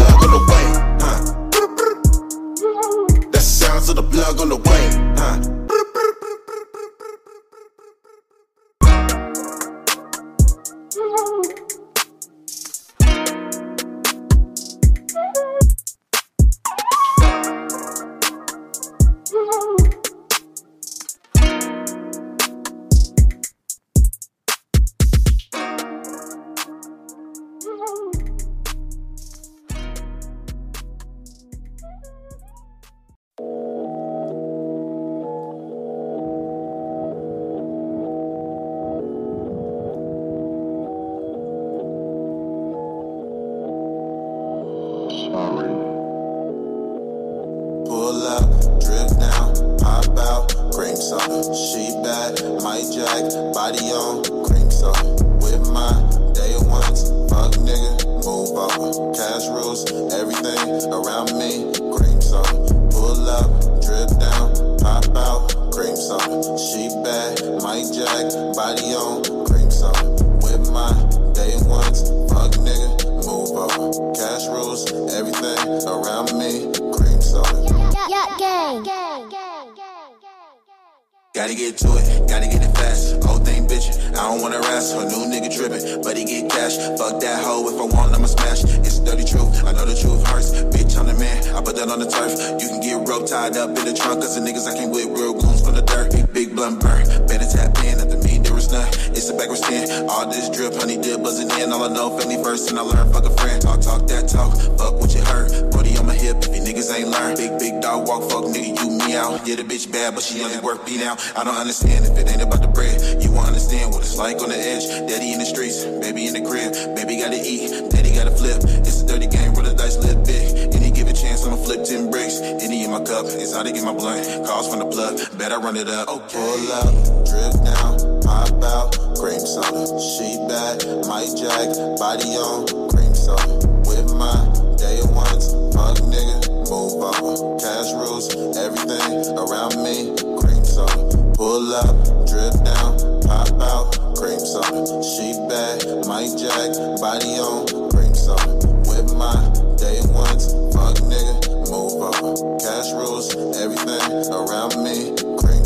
I don't understand if it ain't about the bread. You won't understand what it's like on the edge. Daddy in the streets, baby in the crib. Baby gotta eat, daddy gotta flip. It's a dirty game, roll the dice, live big. Any given chance, I'ma flip 10 bricks. Any in my cup, it's how to get my blunt. Calls from the plug, bet I run it up. Okay. Pull up, drip down, pop out, cream soda. She bad, might jack, body on, cream soda. With my day ones, fuck nigga, move over. Cash rules, everything around me, cream soda. Pull up, drip down, pop out, cream soda. She bad, might jack, body on, cream soda. With my day ones, fuck nigga, move over. Cash rules, everything around me, cream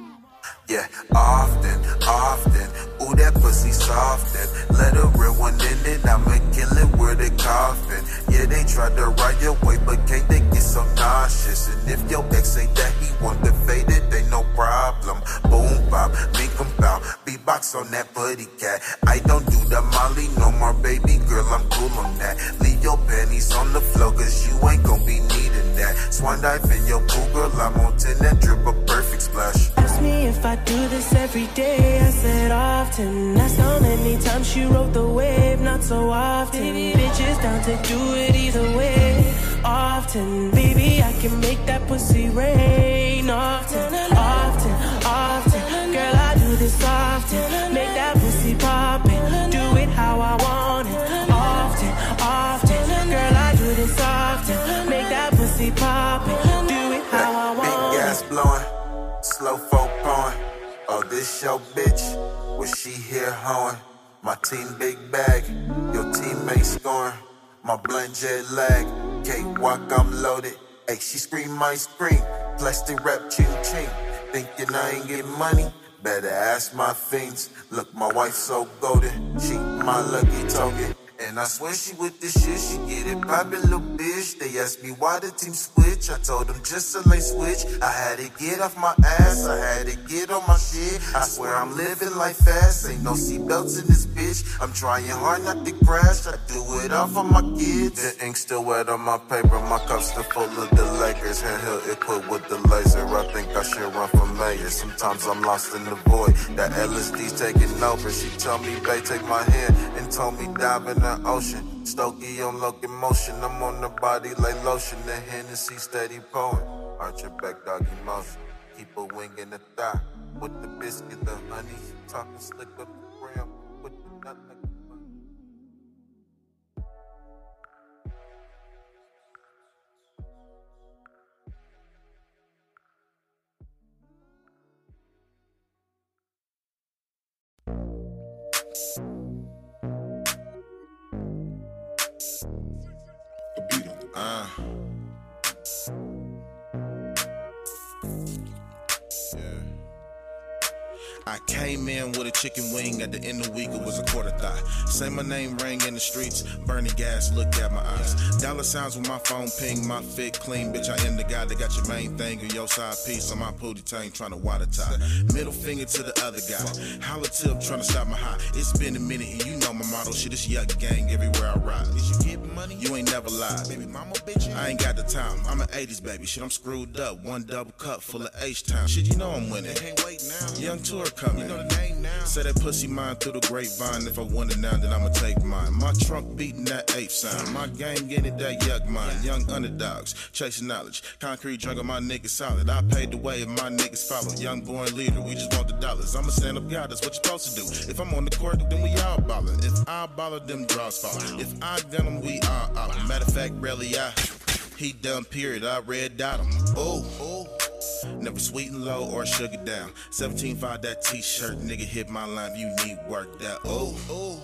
often, often. Ooh, that pussy soften. Let a real one in it. I'ma kill it with a coffin. Yeah, they tried to ride your way, but can't they get so nauseous? And if your ex ain't that he want to fade it, ain't no problem. Boom, bop, make 'em bow. Beatbox on that booty cat. I don't do the molly no more, baby girl. I'm cool on that. Leave your panties on the floor, cause you ain't gon' be needing that. Swan dive in your pool, girl. I'm on 10 and drip a perfect splash. Me if I do this every day. I said often. That's how many times she wrote the wave. Not so often. Bitches down to do it either way. Often, baby, I can make that pussy rain. Often, often. She here hoeing? My team big bag, your teammates scoring. My blunt jet lag, cakewalk, I'm loaded. Hey, she scream, I scream. Plastic rap, ching ching. Thinking I ain't getting money? Better ask my fiends. Look, my wife so golden. She my lucky token. And I swear she with this shit, she get it poppin', little bitch. They asked me why the team switch. I told them just a lane switch. I had to get off my ass, I had to get on my shit. I swear I'm living life fast, ain't no seatbelts in this bitch. I'm trying hard not to crash, I do it all for my kids. The ink still wet on my paper, my cup still full of the Lakers. Handheld equipped with the laser, I think I should run for mayor. Sometimes I'm lost in the void, that LSD's taking over. She told me, babe, take my hand, and told me dive in ocean. Stokey on locomotion, I'm on the body like lotion. The Hennessy steady pouring. Arch your back, doggy motion. Keep a wing in the thigh. With the biscuit, the honey. Talking slick up the gram. With the nut I came in with a chicken wing at the end of the week, it was a quarter thigh. Say my name rang in the streets, burning gas, looked at my eyes. Dollar signs with my phone ping, my fit clean, bitch. I am the guy that got your main thing or your side piece on my booty tank trying to water tie. Middle finger to the other guy. Holla tip trying to stop my high. It's been a minute and you know my motto. Shit, it's yuck gang everywhere I ride. Did you get money? You ain't never lied. Baby mama, bitch. I ain't got the time. I'm an 80s baby. Shit, I'm screwed up. One double cup full of H-Town. Shit, you know I'm winning. Can't now. Young tour coming. You know the name now. Say that pussy mine through the grapevine. If I want it now, then I'ma take mine. My trunk beating that ape sign. My game getting that yuck mine. Young underdogs chasing knowledge. Concrete jungle, my niggas solid. I paid the way and my niggas follow. Young born leader, we just want the dollars. I'm a stand up guy, that's what you're supposed to do. If I'm on the court, then we all ballin'. If I ballin', them draws fall. If I gun them, we all out. Matter of fact, really, I. He done period, I red dot him. Ooh. Never sweet and low or sugar down. 17.5 that t-shirt, nigga hit my line, you need work that. Ooh, ooh.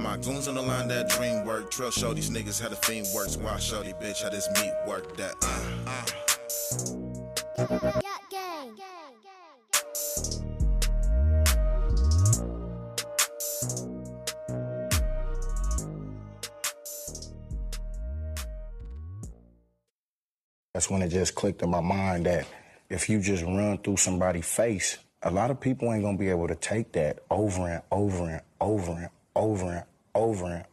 My goons on the line, that dream work. Trail show these niggas how the fiend works. Why show these bitch how this meat work that. Uh, uh. That's when it just clicked in my mind that if you just run through somebody's face, a lot of people ain't gonna be able to take that over and over and over and over and over and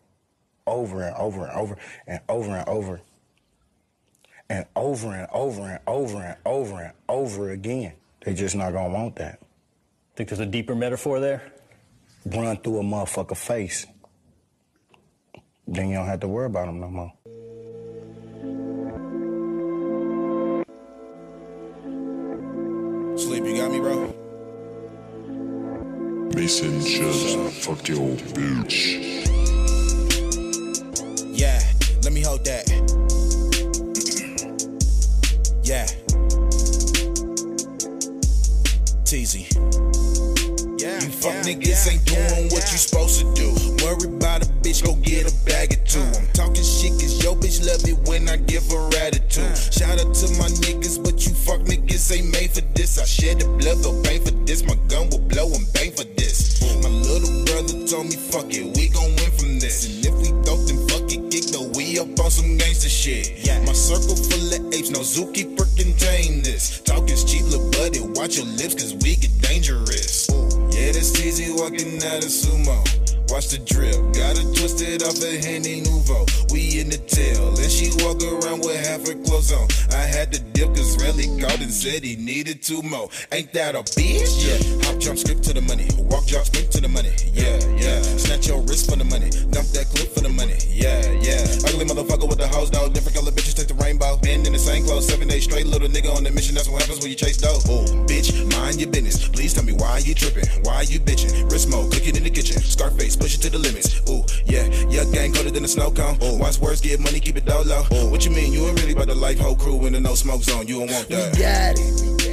over and over and over and over and over and over and over and over and over and over again. They just not gonna want that. Think there's a deeper metaphor there? Run through a motherfucker face. Then you don't have to worry about them no more. Sleep, you got me, bro? Mason just fucked your bitch. Yeah, let me hold that. yeah. Tiezy. Yeah, you fuck niggas ain't doing what you supposed to do. Worry about a bitch, go get a bag of two. I'm talking shit cause your bitch love it when I give her attitude. Uh. No zookeeper contain this. Talking's cheap, look buddy, watch your lips cause we get dangerous. Yeah, that's easy walking out of sumo. Watch the drip, got it twisted off a Henny Nouveau. We in the tail, and she walk around with half her clothes on. I had to dip cause Relly called and said he needed two more. Ain't that a bitch? Yeah, hop jump skip to the money, walk drop skip to the money. Yeah, yeah, snatch your wrist for the money, dump that clip for the money. Yeah, yeah, ugly motherfucker with the hose dog, different color the. Been in the same clothes, seven days straight, little nigga on the mission. That's what happens when you chase dough. Oh, bitch, mind your business. Please tell me why you tripping, why you bitching. Wrist mode, cooking in the kitchen, Scarface, push it to the limits. Ooh, yeah, yeah, gang colder than a snow cone. Ooh, watch words, get money, keep it dolo. Ooh. What you mean? You ain't really about the life whole crew in the no smoke zone. You don't want that. We got it.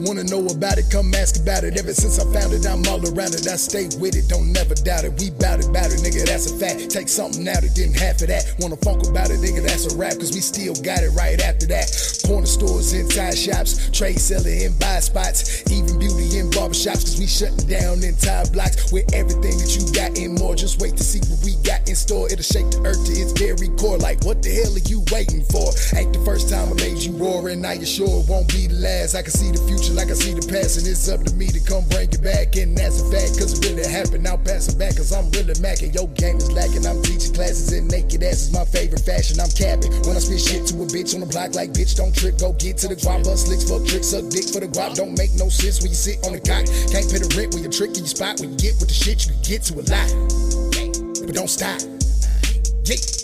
Wanna know about it? Come ask about it. Ever since I found it, I'm all around it. I stay with it, don't never doubt it. We bout it, bout it, nigga, that's a fact. Take something out, it didn't half of that. Wanna funk about it, nigga, that's a rap, cause we still got it right after that. Corner stores, inside shops, trade selling and buy spots, even beauty in barbershops, cause we shutting down entire blocks with everything that you got and more. Just wait to see what we got in store. It'll shake the earth to its very core. Like, what the hell are you waiting for? Ain't the first time I made you roar, and now you sure it won't be the last. I can see the future like I see the past, and it's up to me to come bring it back. And that's a fact, cause it really happened. Now pass it back, cause I'm really macking. Your game is lacking. I'm teaching classes in naked ass is my favorite fashion. I'm capping when I spit shit to a bitch on the block like bitch. Don't trip, go get to the guap. Bust licks, fuck tricks, suck dick for the guap. Don't make no sense when you sit on the cock. Can't pay the rent when you're tricking your spot. When you get with the shit, you can get to a lot. But don't stop. Yeah.